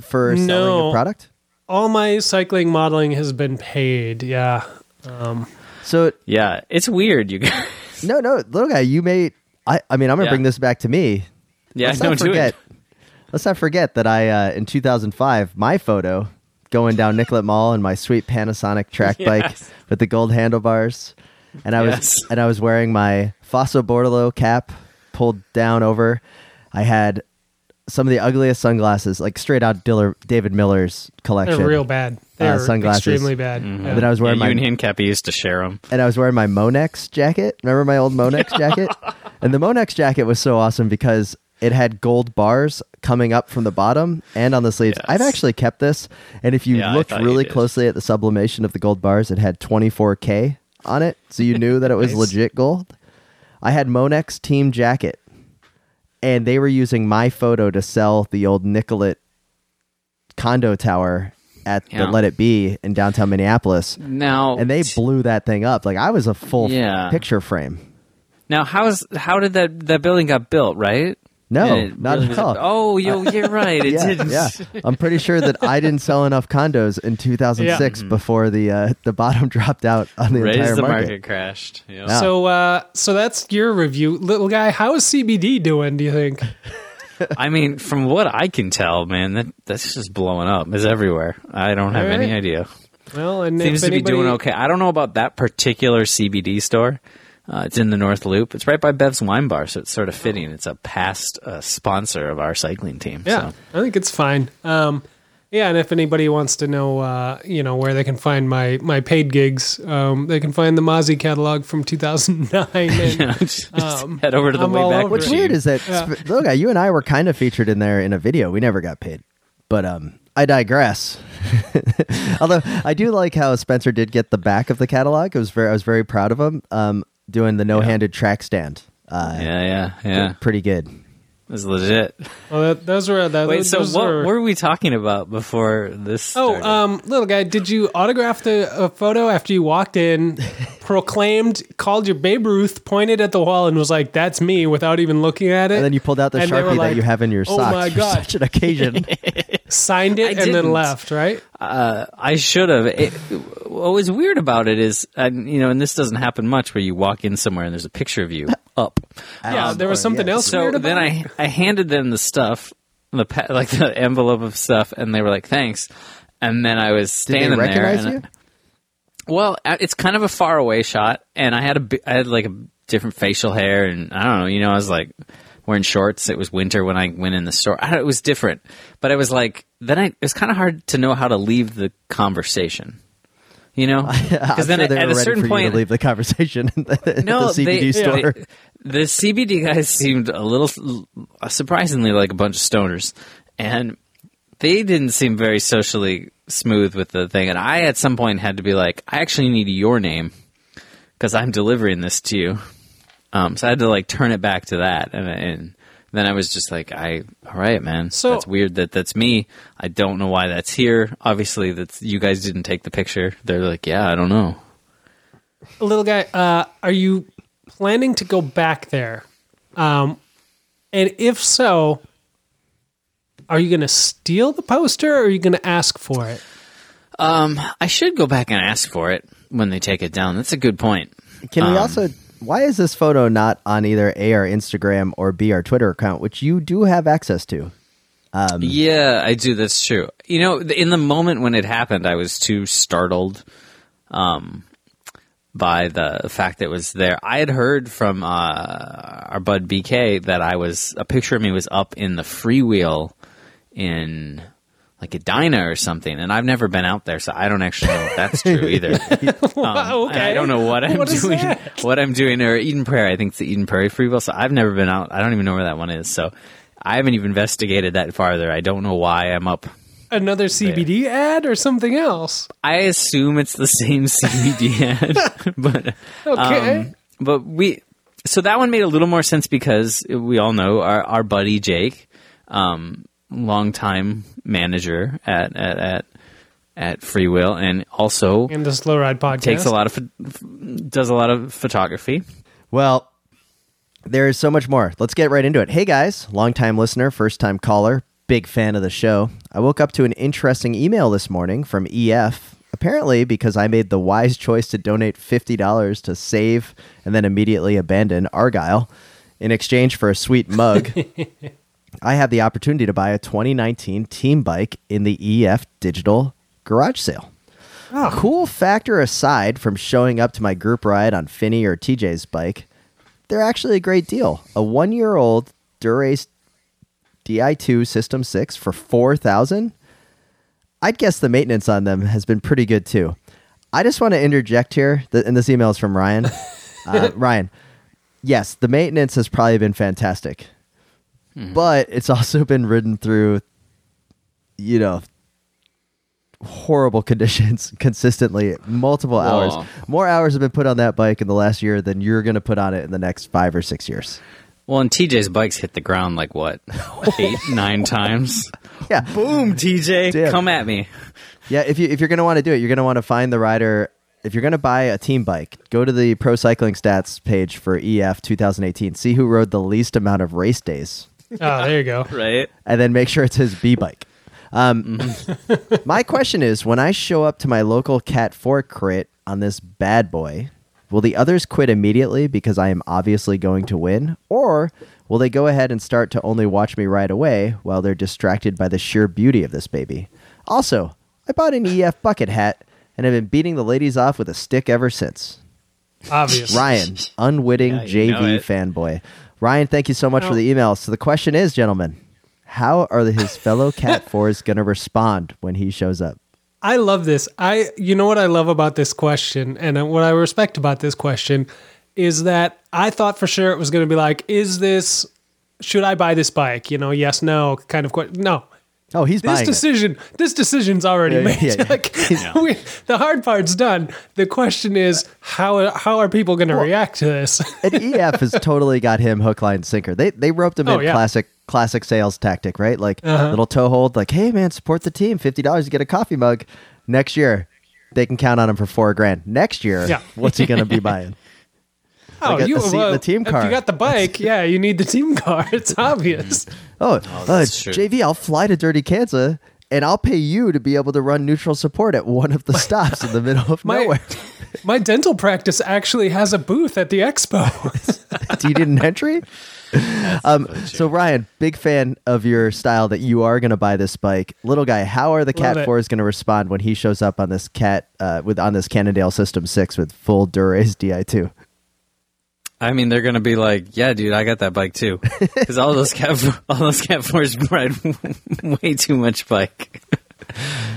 for selling No. a product? All my cycling modeling has been paid. Yeah. So Yeah, it's weird, you guys. no, no, little guy, you made. I, I mean, I'm gonna Yeah. bring this back to me. Yeah, let's don't not do forget. it. Let's not forget that I uh, in 2005 my photo going down Nicollet Mall in my sweet Panasonic track bike with the gold handlebars, and I was Yes. and I was wearing my Fassa Bortolo cap pulled down over. I had some of the ugliest sunglasses, like straight out Diller, David Millar's collection. They're real bad. They're Uh, sunglasses. extremely bad. Mm-hmm. Yeah. Then I was Yeah, wearing you my and Hincapie used to share them. and I was wearing my Monex jacket. Remember my old Monex jacket? And the Monex jacket was so awesome because it had gold bars coming up from the bottom and on the sleeves. Yes. I've actually kept this, and if you Yeah, looked thought you really closely at the sublimation of the gold bars, it had 24K on it, so you knew that it was Nice. legit gold. I had Monex team jacket, and they were using my photo to sell the old Nicollet condo tower at the Let It Be in downtown Minneapolis Now, and they blew that thing up. Like I was a full Yeah. picture frame. now how's how did that that building got built? Right? No, it not really at all. Oh, yo, you're right. It yeah, didn't. yeah. I'm pretty sure that I didn't sell enough condos in 2006 before the uh, the bottom dropped out on the Raised entire Mm-hmm. the market. market, crashed. Yep. Yeah. So, uh, so that's your review, little guy. How is CBD doing? Do you think? I mean, from what I can tell, man, that that's just blowing up. It's everywhere. I don't have All any idea. Well, and Seems if to be doing okay. I don't know about that particular CBD store. Uh, it's in the North Loop. It's right by Bev's Wine Bar, so it's sort of fitting. It's a past uh, sponsor of our cycling team. Yeah, So. I think it's fine. Um, yeah, and if anybody wants to know, uh, you know, where they can find my my paid gigs, um, they can find the Mozzie catalog from 2009. And, just Um, head over to the I'm Wayback over What's weird is that sp- look, you and I were kind of featured in there in a video. We never got paid, but um, I digress. Although I do like how Spencer did get the back of the catalog. It was very, I was very proud of him. Um, doing the no-handed track stand. Uh, yeah, yeah, yeah. pretty good. It was legit. well, that, those were that, Wait, so those what were, were we talking about before this? Oh, um, little guy, did you autograph the a photo after you walked in, proclaimed, called your Babe Ruth, pointed at the wall, and was like, "That's me," without even looking at it? And then you pulled out the And sharpie like, that you have in your sock. "Oh socks my for God." such an occasion. signed it, I and then didn't. left. Right? Uh, I should have. It, what was weird about it is, and you know, and this doesn't happen much, where you walk in somewhere and there's a picture of you up. Yeah, there was something else So weird about then it. I I handed them the stuff, the pa- like the envelope of stuff, and they were like, "Thanks." And then I was standing there. you? and I- well, uh, it's kind of a far away shot, and I had a I had like a different facial hair, and I don't know, you know, I was like wearing shorts. It was winter when I went in the store. I it was different, but it was like then I it was kind of hard to know how to leave the conversation. You know, because then sure at, were at a certain point, to leave the conversation at the no, CBD they, store. they- the CBD guys seemed a little uh, surprisingly like a bunch of stoners, and they didn't seem very socially smooth with the thing. And I, at some point, had to be like, I actually need your name because I'm delivering this to you. Um, so I had to like turn it back to that, and, and then I was just like, I, all right, man. So- that's weird that that's me. I don't know why that's here. Obviously, that's you guys didn't take the picture. They're like, yeah, I don't know. little guy, uh, are you planning to go back there? Um, and if so, are you going to steal the poster or are you going to ask for it? Um, I should go back and ask for it when they take it down. That's a good point. Can we Um, also why is this photo not on either A our Instagram or B our Twitter account, which you do have access to? Yeah, I do. That's true. You know, in the moment when it happened, I was too startled um, by the fact that it was there. I had heard from uh, our bud BK that I was a picture of me was up in the freewheel in like a diner or something, and I've never been out there, so I don't actually know if that's true either. Um, and I don't know what I'm What doing. What I'm doing, or Eden Prairie. I think it's the Eden Prairie Freewheel. So I've never been out. I don't even know where that one is. So I haven't even investigated that farther. I don't know why I'm up. Another CBD ad or something else? I assume it's the same CBD ad, but Okay. um, but we. So that one made a little more sense because we all know our our buddy Jake, um, longtime manager at at at, at Freewheel, and also in the Slow Ride podcast. takes a lot of does a lot of photography. Well, there is so much more. Let's get right into it. Hey guys, longtime listener, first time caller, big fan of the show. I woke up to an interesting email this morning from EF. Apparently, because I made the wise choice to donate $50 to save and then immediately abandon Argyle in exchange for a sweet mug, I had the opportunity to buy a 2019 team bike in the EF digital garage sale. Cool factor aside from showing up to my group ride on Phinney or Tejay's bike, they're actually a great deal. A one year old Dura-Ace Di2 System 6 for 4000 I'd guess the maintenance on them has been pretty good too. I just want to interject here, th- and this email is from Ryan. Uh, Ryan, yes, the maintenance has probably been fantastic, Mm-hmm. but it's also been ridden through, you know, horrible conditions consistently, multiple hours. Whoa. More hours have been put on that bike in the last year than you're going to put on it in the next five or six years. Well, and Tejay's bikes hit the ground like what eight nine times. Yeah, Boom, Tejay, Damn. come at me. Yeah, if you if you're gonna want to do it, you're gonna want to find the rider. If you're gonna buy a team bike, go to the Pro Cycling Stats page for EF 2018. See who rode the least amount of race days, Oh, there you go. Right? and then make sure it's his B bike. Um, my question is, when I show up to my local Cat 4 crit on this bad boy, will the others quit immediately because I am obviously going to win, or will they go ahead and start to only watch me right away while they're distracted by the sheer beauty of this baby? Also, I bought an EF bucket hat and have been beating the ladies off with a stick ever since. Obvious. Ryan, unwitting Yeah, JV fanboy. Ryan, thank you so much for oh. the email. So the question is, gentlemen, how are his fellow Cat Fours going to respond when he shows up? I love this. I you know what I love about this question and what I respect about this question is that I thought for sure it was going to be like is this should I buy this bike? You know, yes, no kind of question. No. Oh, he's This buying it. decision this decision's already Yeah, made. yeah, yeah. like we, the hard part's done. The question is how how are people going to react to this? And EF has totally got him hook, line, sinker. They they roped him Oh, in classic classic sales tactic, right? Like Uh-huh. little toe hold, like, hey man, support the team, fifty dollars to get a coffee mug. Next year, they can count on him for four grand. Next year, Yeah. what's he going to be buying? Oh, a- a seat in the team If you got the bike, yeah, you need the team car. It's obvious. Oh, uh. JV, I'll fly to Dirty Kanza and I'll pay you to be able to run neutral support at one of the stops in the middle of My nowhere. my dental practice actually has a booth at the expo. Do you need an entry? Um, so Ryan, big fan of your style that you are going to buy this bike. Little guy, how are the Cat it. Fours going to respond when he shows up on this cat uh, with on this Cannondale System Six with full Dura-Ace Di two? I mean, they're gonna be like, "Yeah, dude, I got that bike too," because all those cat all those cat fours ride way too much bike.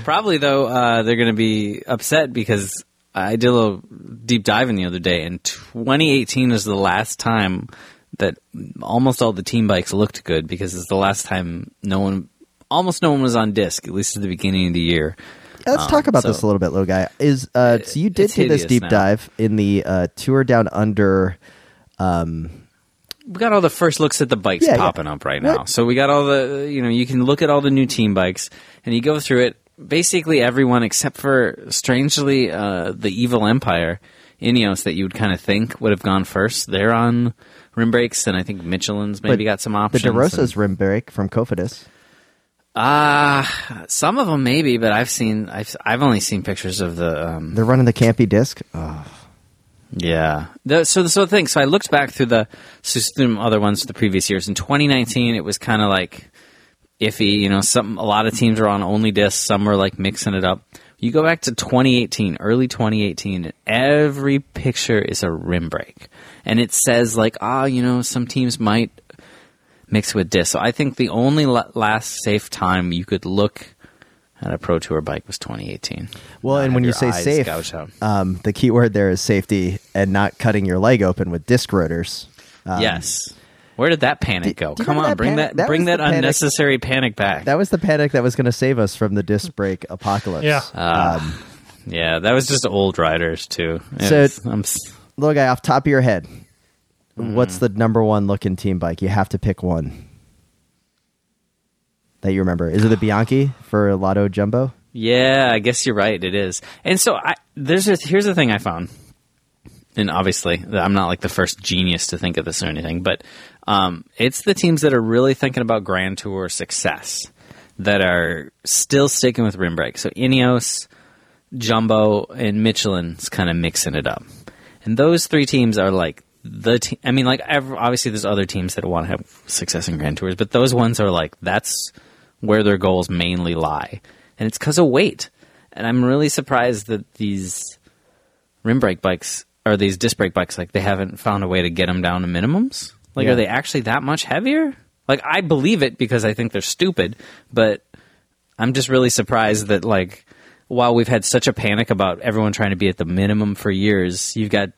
Probably though, uh, they're gonna be upset because I did a little deep diving the other day, and 2018 is the last time that almost all the team bikes looked good because it's the last time no one, almost no one was on disc, at least at the beginning of the year. Let's talk about this a little bit, little guy. Is uh, so you did do this deep now. dive in the uh, tour down under. We got all the first looks at the bikes Yeah, yeah. popping up right What- now. So we got all the, you know, you can look at all the new team bikes and you go through it. Basically, everyone except for strangely uh, the Evil Empire, Ineos, that you would kind of think would have gone first. They're on rim brakes, and I think Mitchelton's maybe got some options. The. DeRosa's rim brake from Cofidis. Ah, some of them maybe, but I've seen, I've, I've only seen pictures of the. Um, They're running the Campy disc. Oh, Yeah. The, so, so the thing, so I looked back through the some other ones the previous years. In 2019, it was kind of like iffy. You know, some a lot of teams were on only discs. Some were like mixing it up. You go back to 2018, early 2018, and every picture is a rim break, and it says like, ah, you know, some teams might mix with disc. So I think the only la- last safe time you could look at a pro tour bike was 2018. Well, Not and when you say eyes safe, gouge out. um, the key word there is safety and not cutting your leg open with disc rotors. Um, yes. Where did that panic do- go? do you Come on, that bring panic? that, That bring that the panic- unnecessary panic back. That was the panic that was going to save us from the disc brake apocalypse. Yeah. Ah, yeah, that was just old riders too. So- It's- I'm Little guy, off top of your head, Mm-hmm. what's the number one looking team bike? You have to pick one that you remember. Is it the Bianchi for Lotto Jumbo? yeah, I guess you're right. It is. And so I, there's a, here's the thing I found, and obviously I'm not like the first genius to think of this or anything, but um, it's the teams that are really thinking about Grand Tour success that are still sticking with rim brake. So Ineos, Jumbo, and Mitchelton's kind of mixing it up. And those three teams are like the te- I mean, like obviously there's other teams that want to have success in Grand Tours, but those ones are like that's where their goals mainly lie, and it's because of weight. And I'm really surprised that these rim brake bikes or these disc brake bikes, like they haven't found a way to get them down to minimums. Like, Yeah. are they actually that much heavier? Like, I believe it because I think they're stupid, but I'm just really surprised that like while we've had such a panic about everyone trying to be at the minimum for years, you've got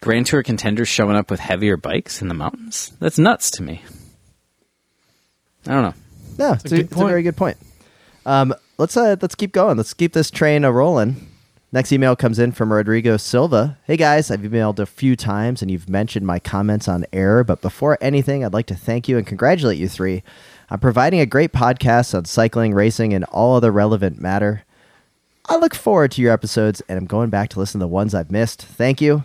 Grand Tour contenders showing up with heavier bikes in the mountains. That's nuts to me. I don't know. No, it's, a, good it's a very good point. Um, let's uh, let's keep going. Let's keep this train a rolling. Next email comes in from Rodrigo Silva. Hey guys, I've emailed a few times and you've mentioned my comments on air, but before anything, I'd like to thank you and congratulate you three on providing a great podcast on cycling, racing, and all other relevant matter. I look forward to your episodes and I'm going back to listen to the ones I've missed. Thank you.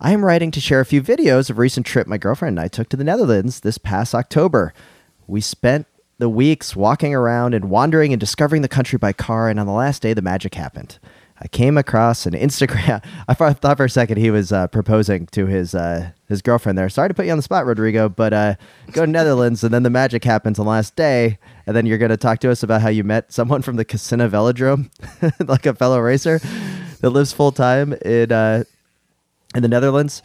I am writing to share a few videos of a recent trip my girlfriend and I took to the Netherlands this past October. We spent the weeks walking around and wandering and discovering the country by car, and on the last day, the magic happened. I came across an Instagram. I thought for a second he was uh, proposing to his uh, his girlfriend there. Sorry to put you on the spot, Rodrigo, but uh, go to Netherlands, and then the magic happens on the last day, and then you're going to talk to us about how you met someone from the Casino Velodrome, like a fellow racer that lives full time in uh, in the Netherlands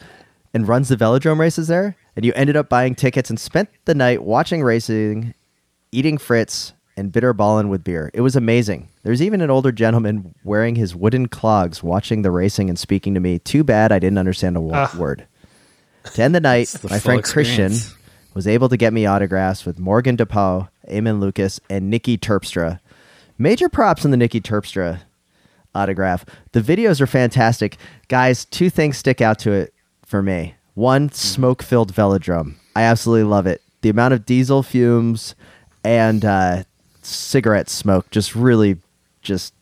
and runs the velodrome races there. And you ended up buying tickets and spent the night watching racing, eating frites, and bitterballen with beer. It was amazing. There's even an older gentleman wearing his wooden clogs watching the racing and speaking to me. Too bad I didn't understand a wo- Ah. word. To end the night, the my friend Christian was able to get me autographs with Morgan DePaul, Eamon Lucas, and Niki Terpstra. Major props on the Niki Terpstra autograph. The videos are fantastic. Guys, two things stick out to it for me. One, smoke filled velodrome. I absolutely love it. The amount of diesel fumes and uh, cigarette smoke just really, just,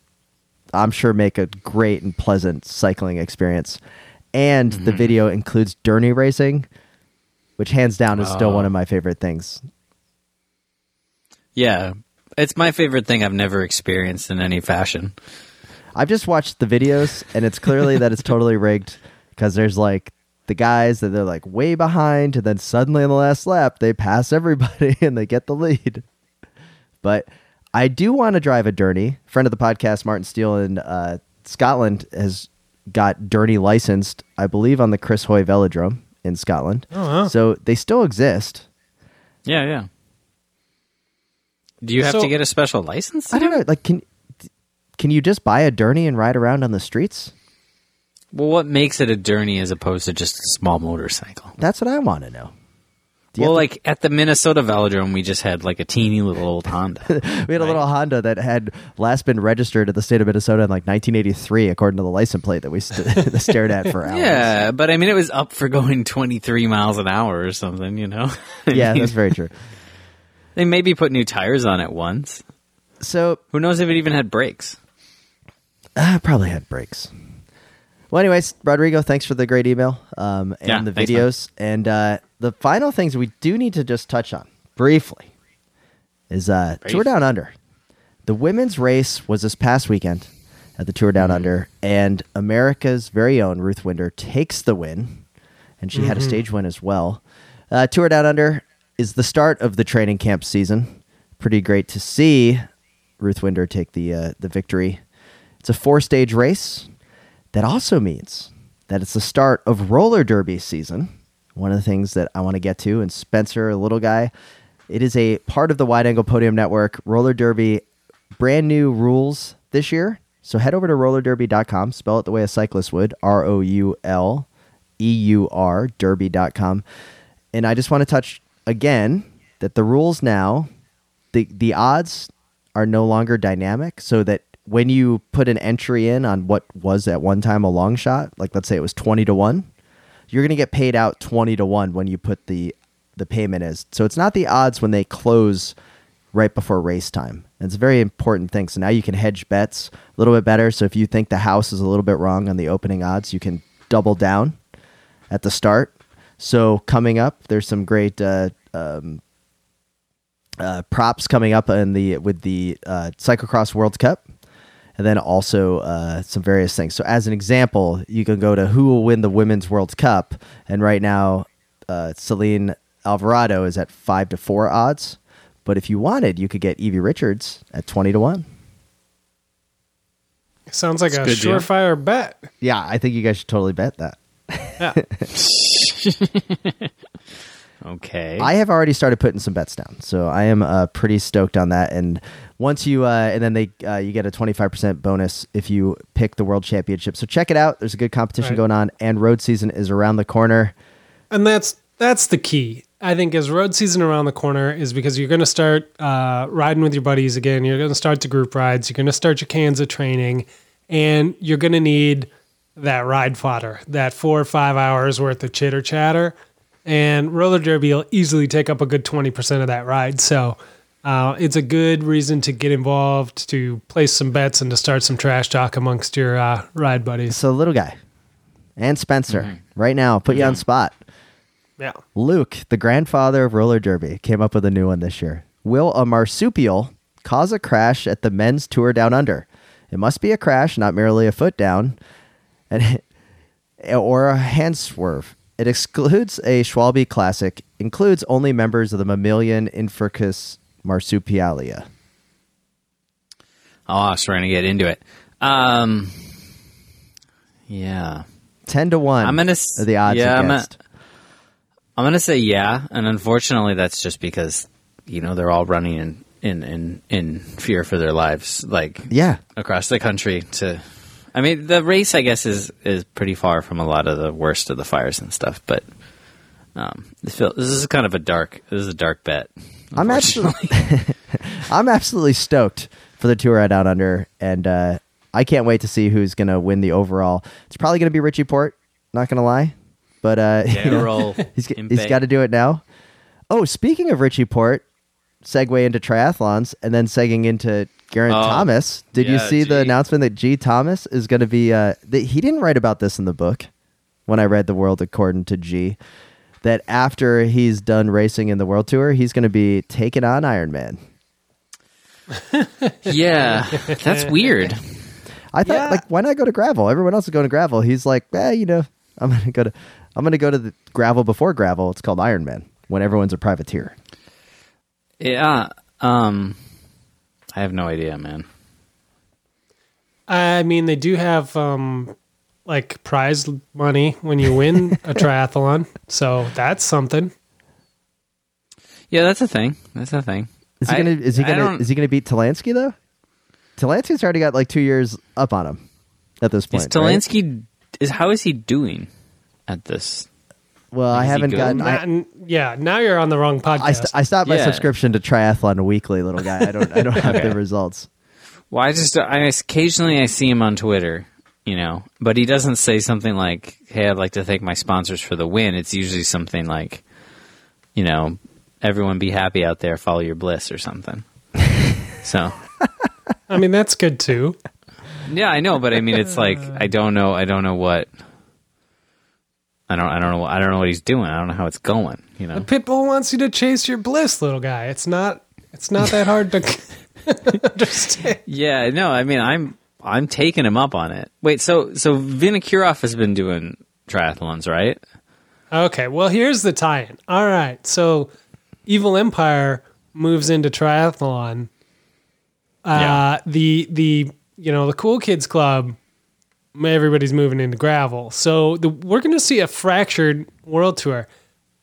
I'm sure, make a great and pleasant cycling experience. And the video includes Derny racing, which hands down is still one of my favorite things. Yeah, it's my favorite thing I've never experienced in any fashion. I've just watched the videos, and it's clearly that it's totally rigged because there's like the guys that they're like way behind, and then suddenly in the last lap they pass everybody and they get the lead. But I do want to drive a Derny. Friend of the podcast, Martin Steele in uh, Scotland, has got Derny licensed, I believe, on the Chris Hoy Velodrome in Scotland. Oh, wow. So they still exist. Yeah, yeah. Do you have So- to get a special license? to I don't do know. Like, can can you just buy a Derny and ride around on the streets? Well, what makes it a Derny as opposed to just a small motorcycle? That's what I want to know. Well, to- like at the Minnesota Velodrome, we just had like a teeny little old Honda. We had a little Honda that had last been registered at the state of Minnesota in like 1983, according to the license plate that we st- stared at for hours. yeah, but I mean, it was up for going 23 miles an hour or something, you know? Yeah, mean, that's very true. They maybe put new tires on it once. So Who knows if it even had brakes? uh, probably had brakes. Well, anyways, Rodrigo, thanks for the great email um, and Yeah, the thanks, videos. And uh, the final things we do need to just touch on briefly is uh, Tour Down Under. The women's race was this past weekend, at the Tour Down Under, and America's very own Ruth Winder takes the win, and she had a stage win as well. Uh, Tour Down Under is the start of the training camp season. Pretty great to see Ruth Winder take the uh, the victory. It's a four stage race. That also means that it's the start of Rouleur Derby season. One of the things that I want to get to, and Spencer, a little guy, it is a part of the Wide Angle Podium Network. Rouleur Derby, brand new rules this year. So head over to rouleurderby.com, spell it the way a cyclist would R O U L E U R, derby.com. And I just want to touch again that the rules now, the, the odds are no longer dynamic so that when you put an entry in on what was at one time a long shot, like let's say it was 20 to 1, you're going to get paid out 20 to 1 when you put the the payment is. So it's not the odds when they close right before race time. It's a very important thing. So now you can hedge bets a little bit better. So if you think the house is a little bit wrong on the opening odds, you can double down at the start. So coming up, there's some great uh, um, uh, props coming up in the with the uh, Cyclocross World Cup, and then also uh, some various things. So as an example, you can go to who will win the Women's World Cup, and right now, uh, Ceylin Alvarado is at five to four odds. But if you wanted, you could get Evie Richards at twenty to one. Sounds like a good deal. surefire bet. Yeah, I think you guys should totally bet that. Yeah. Okay. I have already started putting some bets down, so I am uh, pretty stoked on that. And once you, uh, and then they, uh, you get a twenty five percent bonus if you pick the world championship. So check it out. There's a good competition Right. going on, and road season is around the corner. and that's that's the key. I think as road season around the corner is because you're going to start uh, riding with your buddies again. You're going to start the group rides. You're going to start your cans of training, and you're going to need that ride fodder, that four or five hours worth of chitter chatter. And Rouleur Derby will easily take up a good twenty percent of that ride. So uh, it's a good reason to get involved, to place some bets, and to start some trash talk amongst your uh, ride buddies. So little guy, and Spencer, right now, put you on spot. Yeah. Luke, the grandfather of Rouleur Derby, came up with a new one this year. Will a marsupial cause a crash at the men's tour down under? It must be a crash, not merely a foot down, and or a hand swerve. It excludes a Schwalbe Classic, includes only members of the mammalian infraclass marsupialia. oh, was trying to get into it. Um, yeah. Ten to one. I'm gonna s- the odds yeah, I'm against. I'm gonna say yeah, and unfortunately, that's just because you know they're all running in in in, in fear for their lives, like yeah, across the country. To, I mean, the race I guess is is pretty far from a lot of the worst of the fires and stuff, but um, this, feel, this is kind of a dark. This is a dark bet. I'm unfortunately. absolutely, I'm absolutely stoked for the tour at down under, and uh, I can't wait to see who's gonna win the overall. It's probably gonna be Richie Porte. Not gonna lie, but uh, you know, he's he's got to do it now. Oh, speaking of Richie Porte, segue into triathlons and then segueing into Geraint Oh, Thomas. Did you yeah, see the announcement that G Thomas is going to be? Uh, that he didn't write about this in the book. When I read the world according to G, that after he's done racing in the world tour, he's going to be taking on Ironman. yeah, that's weird. I thought, Yeah. like, why not go to gravel? Everyone else is going to gravel. He's like, eh, you know, I'm going to go to, I'm going to go to the gravel before gravel. It's called Ironman when everyone's a privateer. Yeah. Um, I have no idea, man. I mean, they do have um, like prize money when you win a triathlon, so that's something. Yeah, that's a thing. That's a thing. Is he I- gonna is he I gonna is he gonna beat Talansky though? Talansky's already got like two years up on him at this point. Is right? Is how is he doing at this? Well, I is he haven't good? gotten. Now- yeah, now you're on the wrong podcast. I, st- I stopped my Yeah. subscription to Triathlon Weekly, little guy. I don't I don't have the results. Well, I just I occasionally I see him on Twitter, you know, but he doesn't say something like, "Hey, I'd like to thank my sponsors for the win." It's usually something like, you know, everyone be happy out there, follow your bliss or something. so, I mean, that's good too. yeah, I know, but I mean, it's like I don't know, I don't know what. I don't. I don't know. I don't know what he's doing. I don't know how it's going. You know. the Pitbull wants you to chase your bliss, little guy. It's not. It's not that hard to understand. Yeah, no, I mean, I'm I'm taking him up on it. Wait, so so Vinokurov has been doing triathlons, right? Okay, well, here's the tie-in. All right, so Evil Empire moves into triathlon. Uh, Yeah. The the you know the Cool Kids Club, everybody's moving into gravel. So the, we're going to see a fractured world tour.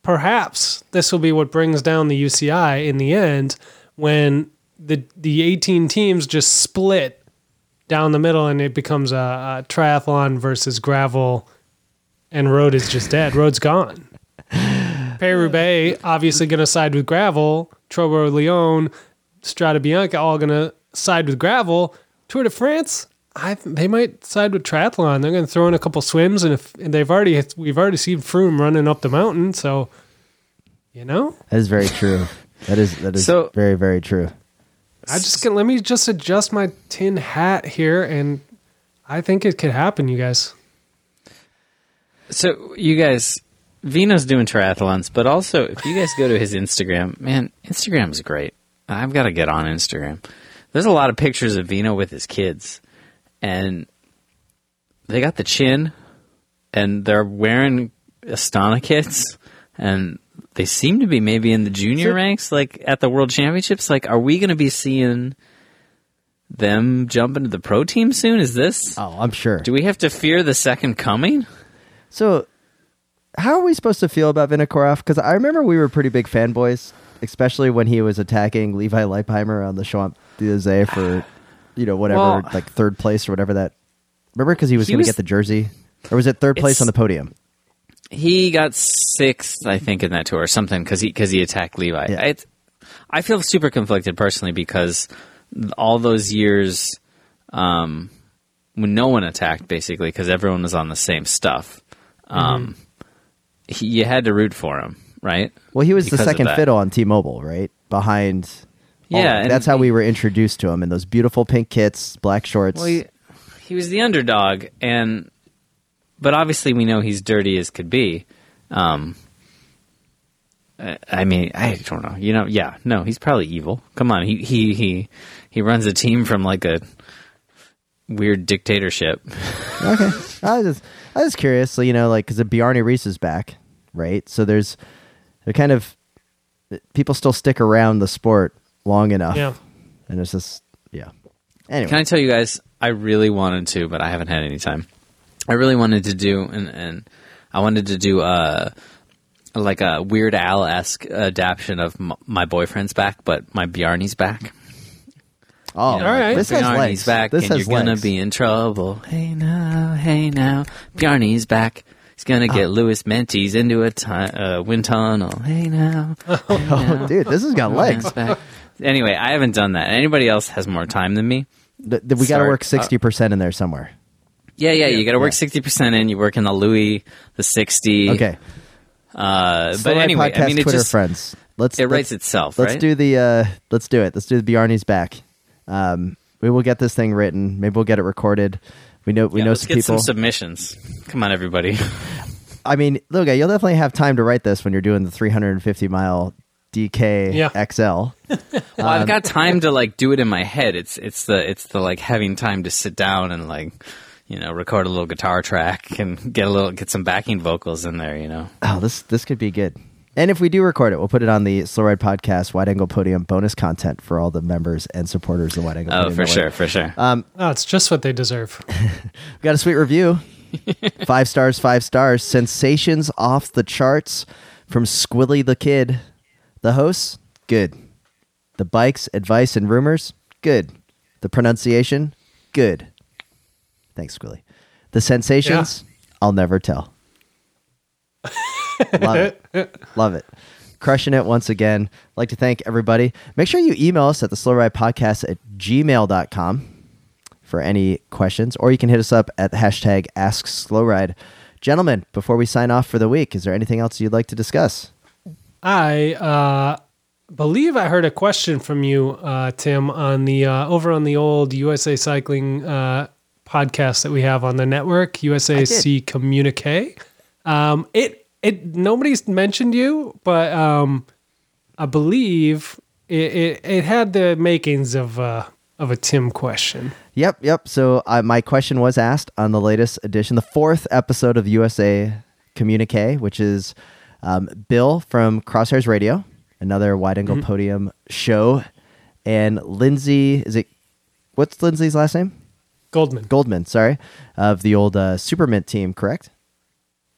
Perhaps this will be what brings down the UCI in the end when the the 18 teams just split down the middle and it becomes a, a triathlon versus gravel and road is just dead. Road's gone. Paris-Roubaix obviously going to side with gravel. Tro-Bro Léon, Strade Bianche all going to side with gravel. Tour de France, I they might side with triathlon. They're going to throw in a couple swims, and if and they've already we've already seen Froome running up the mountain, so you know, That is very true. That is that is So- very very true. I just get, let me just adjust my tin hat here, and I think it could happen, you guys. So you guys, Vino's doing triathlons, but also if you guys go to his Instagram, man, Instagram's great. I've got to get on Instagram. There's a lot of pictures of Vino with his kids, and they got the chin, and they're wearing Astana kits, and they seem to be maybe in the junior So- ranks, like at the World Championships. Like, are we going to be seeing them jump into the pro team soon? Is this? Oh, I'm sure. Do we have to fear the second coming? So, how are we supposed to feel about Vinokurov? Because I remember we were pretty big fanboys, especially when he was attacking Levi Leipheimer on the Champs Elysees for, you know, whatever, Well- like third place or whatever that. Remember, because he was going to get the jersey, or was it third place on the podium? He got sixth, I think, in that tour or something because he because he attacked Levi. Yeah. I, I feel super conflicted personally because all those years um, when no one attacked, basically because everyone was on the same stuff, um, he, you had to root for him, right? Well, he was Because the second fiddle on T-Mobile, right behind. Yeah, and that's how we were introduced to him in those beautiful pink kits, black shorts. Well, he, he was the underdog, and but obviously we know he's dirty as could be. Um, I- I mean, I don't know. You know, yeah, no, he's probably evil. Come on, he he he he runs a team from like a weird dictatorship. okay, I was just, I was curious. So you know, like because Bjarne Riis is back, right? So there's, they're kind of people still stick around the sport long enough, Yeah. and it's just yeah. Anyway, Can I tell you guys? I really wanted to, but I haven't had any time. I really wanted to do, and, and I wanted to do uh like a Weird Al esque adaptation of M- my boyfriend's back, but my Bjarne's back. oh, You know, All right. this has legs. back, this and has you're gonna be in trouble. Hey now, hey now, Bjarne's back. He's gonna get Ah. Louis Mentes into a tu- uh, wind tunnel. Hey now, hey Oh, dude, this has got legs. Back. Anyway, I haven't done that. Anybody else has more time than me? Th- th- we got to work uh, sixty percent in there somewhere. Yeah, yeah. You got to work Yeah. sixty percent in. You work in the Louis, the sixty. Okay, Uh, but Ride anyway, podcast I mean, it Twitter just friends. Let's it let's- writes itself, Let's right? do the uh let's do it. Let's do the Bjarne's back. Um we will get this thing written. Maybe we'll get it recorded. We know we Yeah, know let's some get people. some submissions. Come on, everybody. I mean, look, you'll definitely have time to write this when you're doing the 350 mile DK Yeah. XL. Well, I've got time to like do it in my head. It's it's the it's the like having time to sit down and like you know record a little guitar track and get a little get some backing vocals in there. You know. Oh, this this could be good. And if we do record it, we'll put it on the Slow Ride Podcast Wide Angle Podium bonus content for all the members and supporters of Wide Angle Oh, Podium. for sure, for sure. Um, Oh, it's just what they deserve. We got a sweet review. five stars, five stars. Sensations off the charts from Squilly the Kid. The hosts, good. The bikes, advice, and rumors, good. The pronunciation, good. Thanks, Squilly. The sensations, I'll never tell. Love it. Love it. Crushing it once again. like to thank everybody. Make sure you email us at the slow ride podcast at gmail.com for any questions, or you can hit us up at the hashtag Ask Slow Ride. Gentlemen, before we sign off for the week, is there anything else you'd like to discuss? I uh, believe I heard a question from you, uh, Tim, on the uh, over on the old USA Cycling uh, podcast that we have on the network, USAC Communique. Um, it it nobody's mentioned you, but um, I believe it, it, it had the makings of uh, of a Tim question. Yep, yep. So uh, my question was asked on the latest edition, the fourth episode of USA Communique, which is um, Bill from Crosshairs Radio, another wide angle podium show, and Lindsay. Is it what's Lindsay's last name? Goldman. Goldman. Sorry, of the old uh, Supermint team, correct?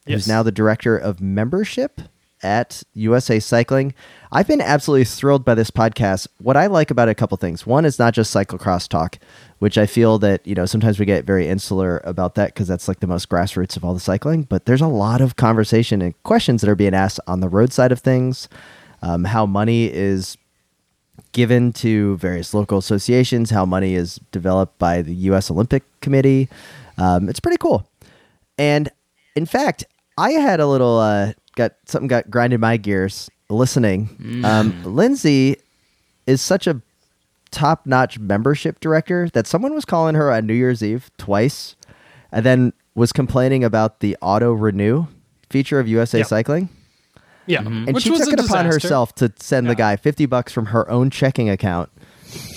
Yes. Who's now the director of membership at USA Cycling. I've been absolutely thrilled by this podcast. What I like about it, a couple things. One is not just cyclocross talk, which I feel that, you know, sometimes we get very insular about that because that's like the most grassroots of all the cycling. But there's a lot of conversation and questions that are being asked on the road side of things, um, how money is given to various local associations, how money is developed by the U.S. Olympic Committee. Um, it's pretty cool. And in fact, I had a little uh, got something got grinded my gears listening. Um, Lindsay is such a top notch membership director that someone was calling her on New Year's Eve twice, and then was complaining about the auto renew feature of USA Yep. Cycling. Yeah. Mm-hmm. Mm-hmm. And Which she was took a it upon disaster. herself to send the guy 50 bucks from her own checking account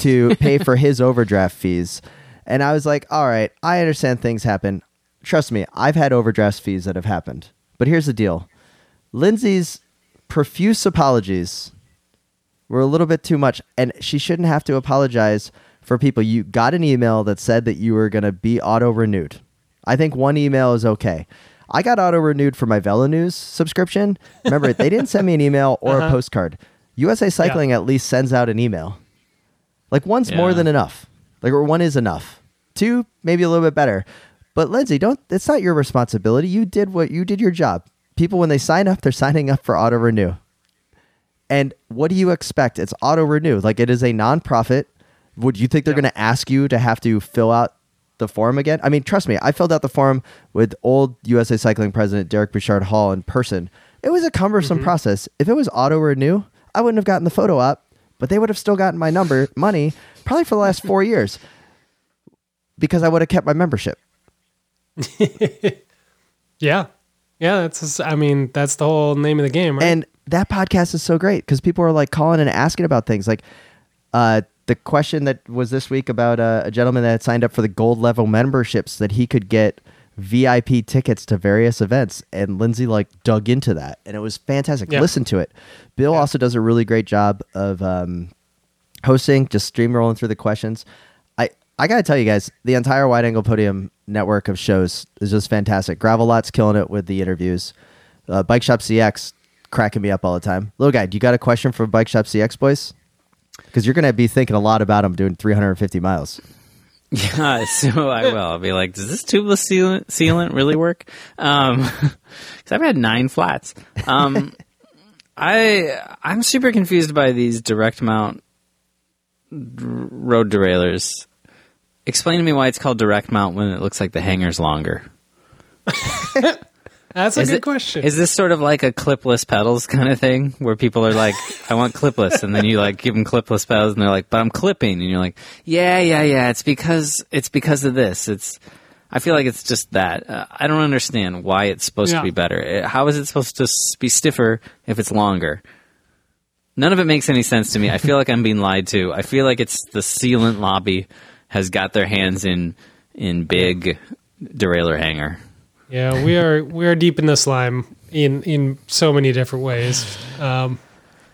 to pay for his overdraft fees. And I was like, all right, I understand things happen. Trust me, I've had overdraft fees that have happened. But here's the deal Lindsay's profuse apologies were a little bit too much. And she shouldn't have to apologize for people. You got an email that said that you were going to be auto renewed. I think one email is okay. I got auto renewed for my Velo News subscription. Remember, they didn't send me an email or a uh-huh. postcard. USA Cycling at least sends out an email. Like one's more than enough. Like or one is enough. Two, maybe a little bit better. But Lindsay, don't. It's not your responsibility. You did what you did your job. People, when they sign up, they're signing up for auto renew. And what do you expect? It's auto renew. Like it is a nonprofit. Would you think they're Yeah. going to ask you to have to fill out the form again? I mean, trust me, I filled out the form with old USA Cycling president Derek Bouchard Hall in person. It was a cumbersome process. If it was auto renew, I wouldn't have gotten the photo up, but they would have still gotten my number, money, probably for the last four years because I would have kept my membership. Yeah. Yeah, that's I mean, that's the whole name of the game, right? And that podcast is so great because people are like calling and asking about things like uh, the question that was this week about uh, a gentleman that had signed up for the gold level memberships that he could get VIP tickets to various events. And Lindsay like dug into that and it was fantastic. Yeah. Listen to it. Bill also does a really great job of um, hosting, just stream rolling through the questions. I, I got to tell you guys, the entire Wide Angle Podium network of shows is just fantastic. Gravel Lot's killing it with the interviews. Uh, Bike Shop CX cracking me up all the time. Little guy, do you got a question for Bike Shop CX boys? Because you're going to be thinking a lot about them doing 350 miles. Yeah, so I will. I'll be like, does this tubeless sealant, sealant really work? Um, cause I've had nine flats. Um, I, I'm super confused by these direct mount r- road derailleurs. Explain to me why it's called direct mount when it looks like the hanger's longer. That's a Is good it- question. Is this sort of like a clipless pedals kind of thing where people are like, I want clipless, and then you like give them clipless pedals, and they're like, but I'm clipping, and you're like, yeah, yeah, yeah. It's because it's because of this. It's. I feel like it's just that. Uh, I don't understand why it's supposed Yeah. to be better. Uh, How is it supposed to be stiffer if it's longer? None of it makes any sense to me. I feel like I'm being lied to. I feel like it's the sealant lobby has got their hands in in big derailleur hanger. Yeah, we are we are deep in the slime in in so many different ways. Um,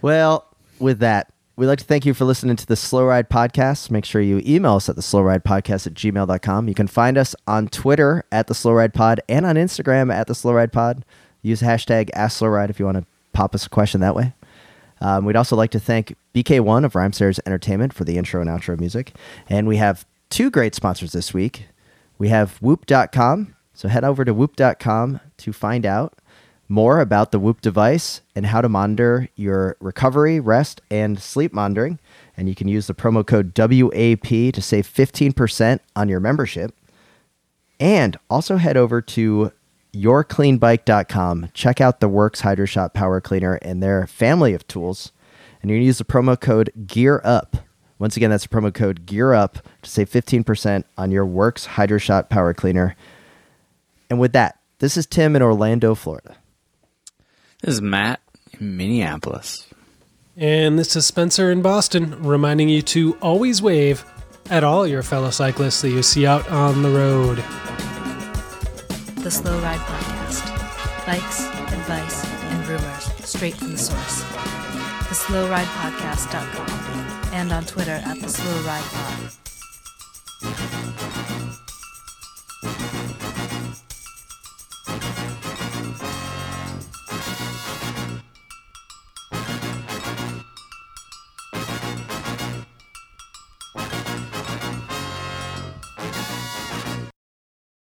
Well, with that, we'd like to thank you for listening to the Slow Ride Podcast. Make sure you email us at the Slow Ride Podcast at gmail.com. You can find us on Twitter at the Slow Ride Pod and on Instagram at the Slow Ride Pod. Use hashtag Ask Slow Ride if you want to pop us a question that way. Um, we'd also like to thank BK1 of Rhymesayers Entertainment for the intro and outro music. And we have two great sponsors this week. We have Whoop.com. So head over to Whoop.com to find out more about the Whoop device and how to monitor your recovery, rest, and sleep monitoring. And you can use the promo code WAP to save 15% on your membership. And also head over to yourcleanbike.com. Check out the WORX Hydroshot Power Cleaner and their family of tools. And you're going to use the promo code GEAR UP. Once again, that's the promo code GEAR UP to save 15% on your WORX Hydroshot Power Cleaner. And with that, this is Tim in Orlando, Florida. This is Matt in Minneapolis. And this is Spencer in Boston, reminding you to always wave at all your fellow cyclists that you see out on the road. The Slow Ride Podcast Bikes, advice, and rumors straight from the source. TheSlowRidePodcast.com and on Twitter at The Slow Ride Pod.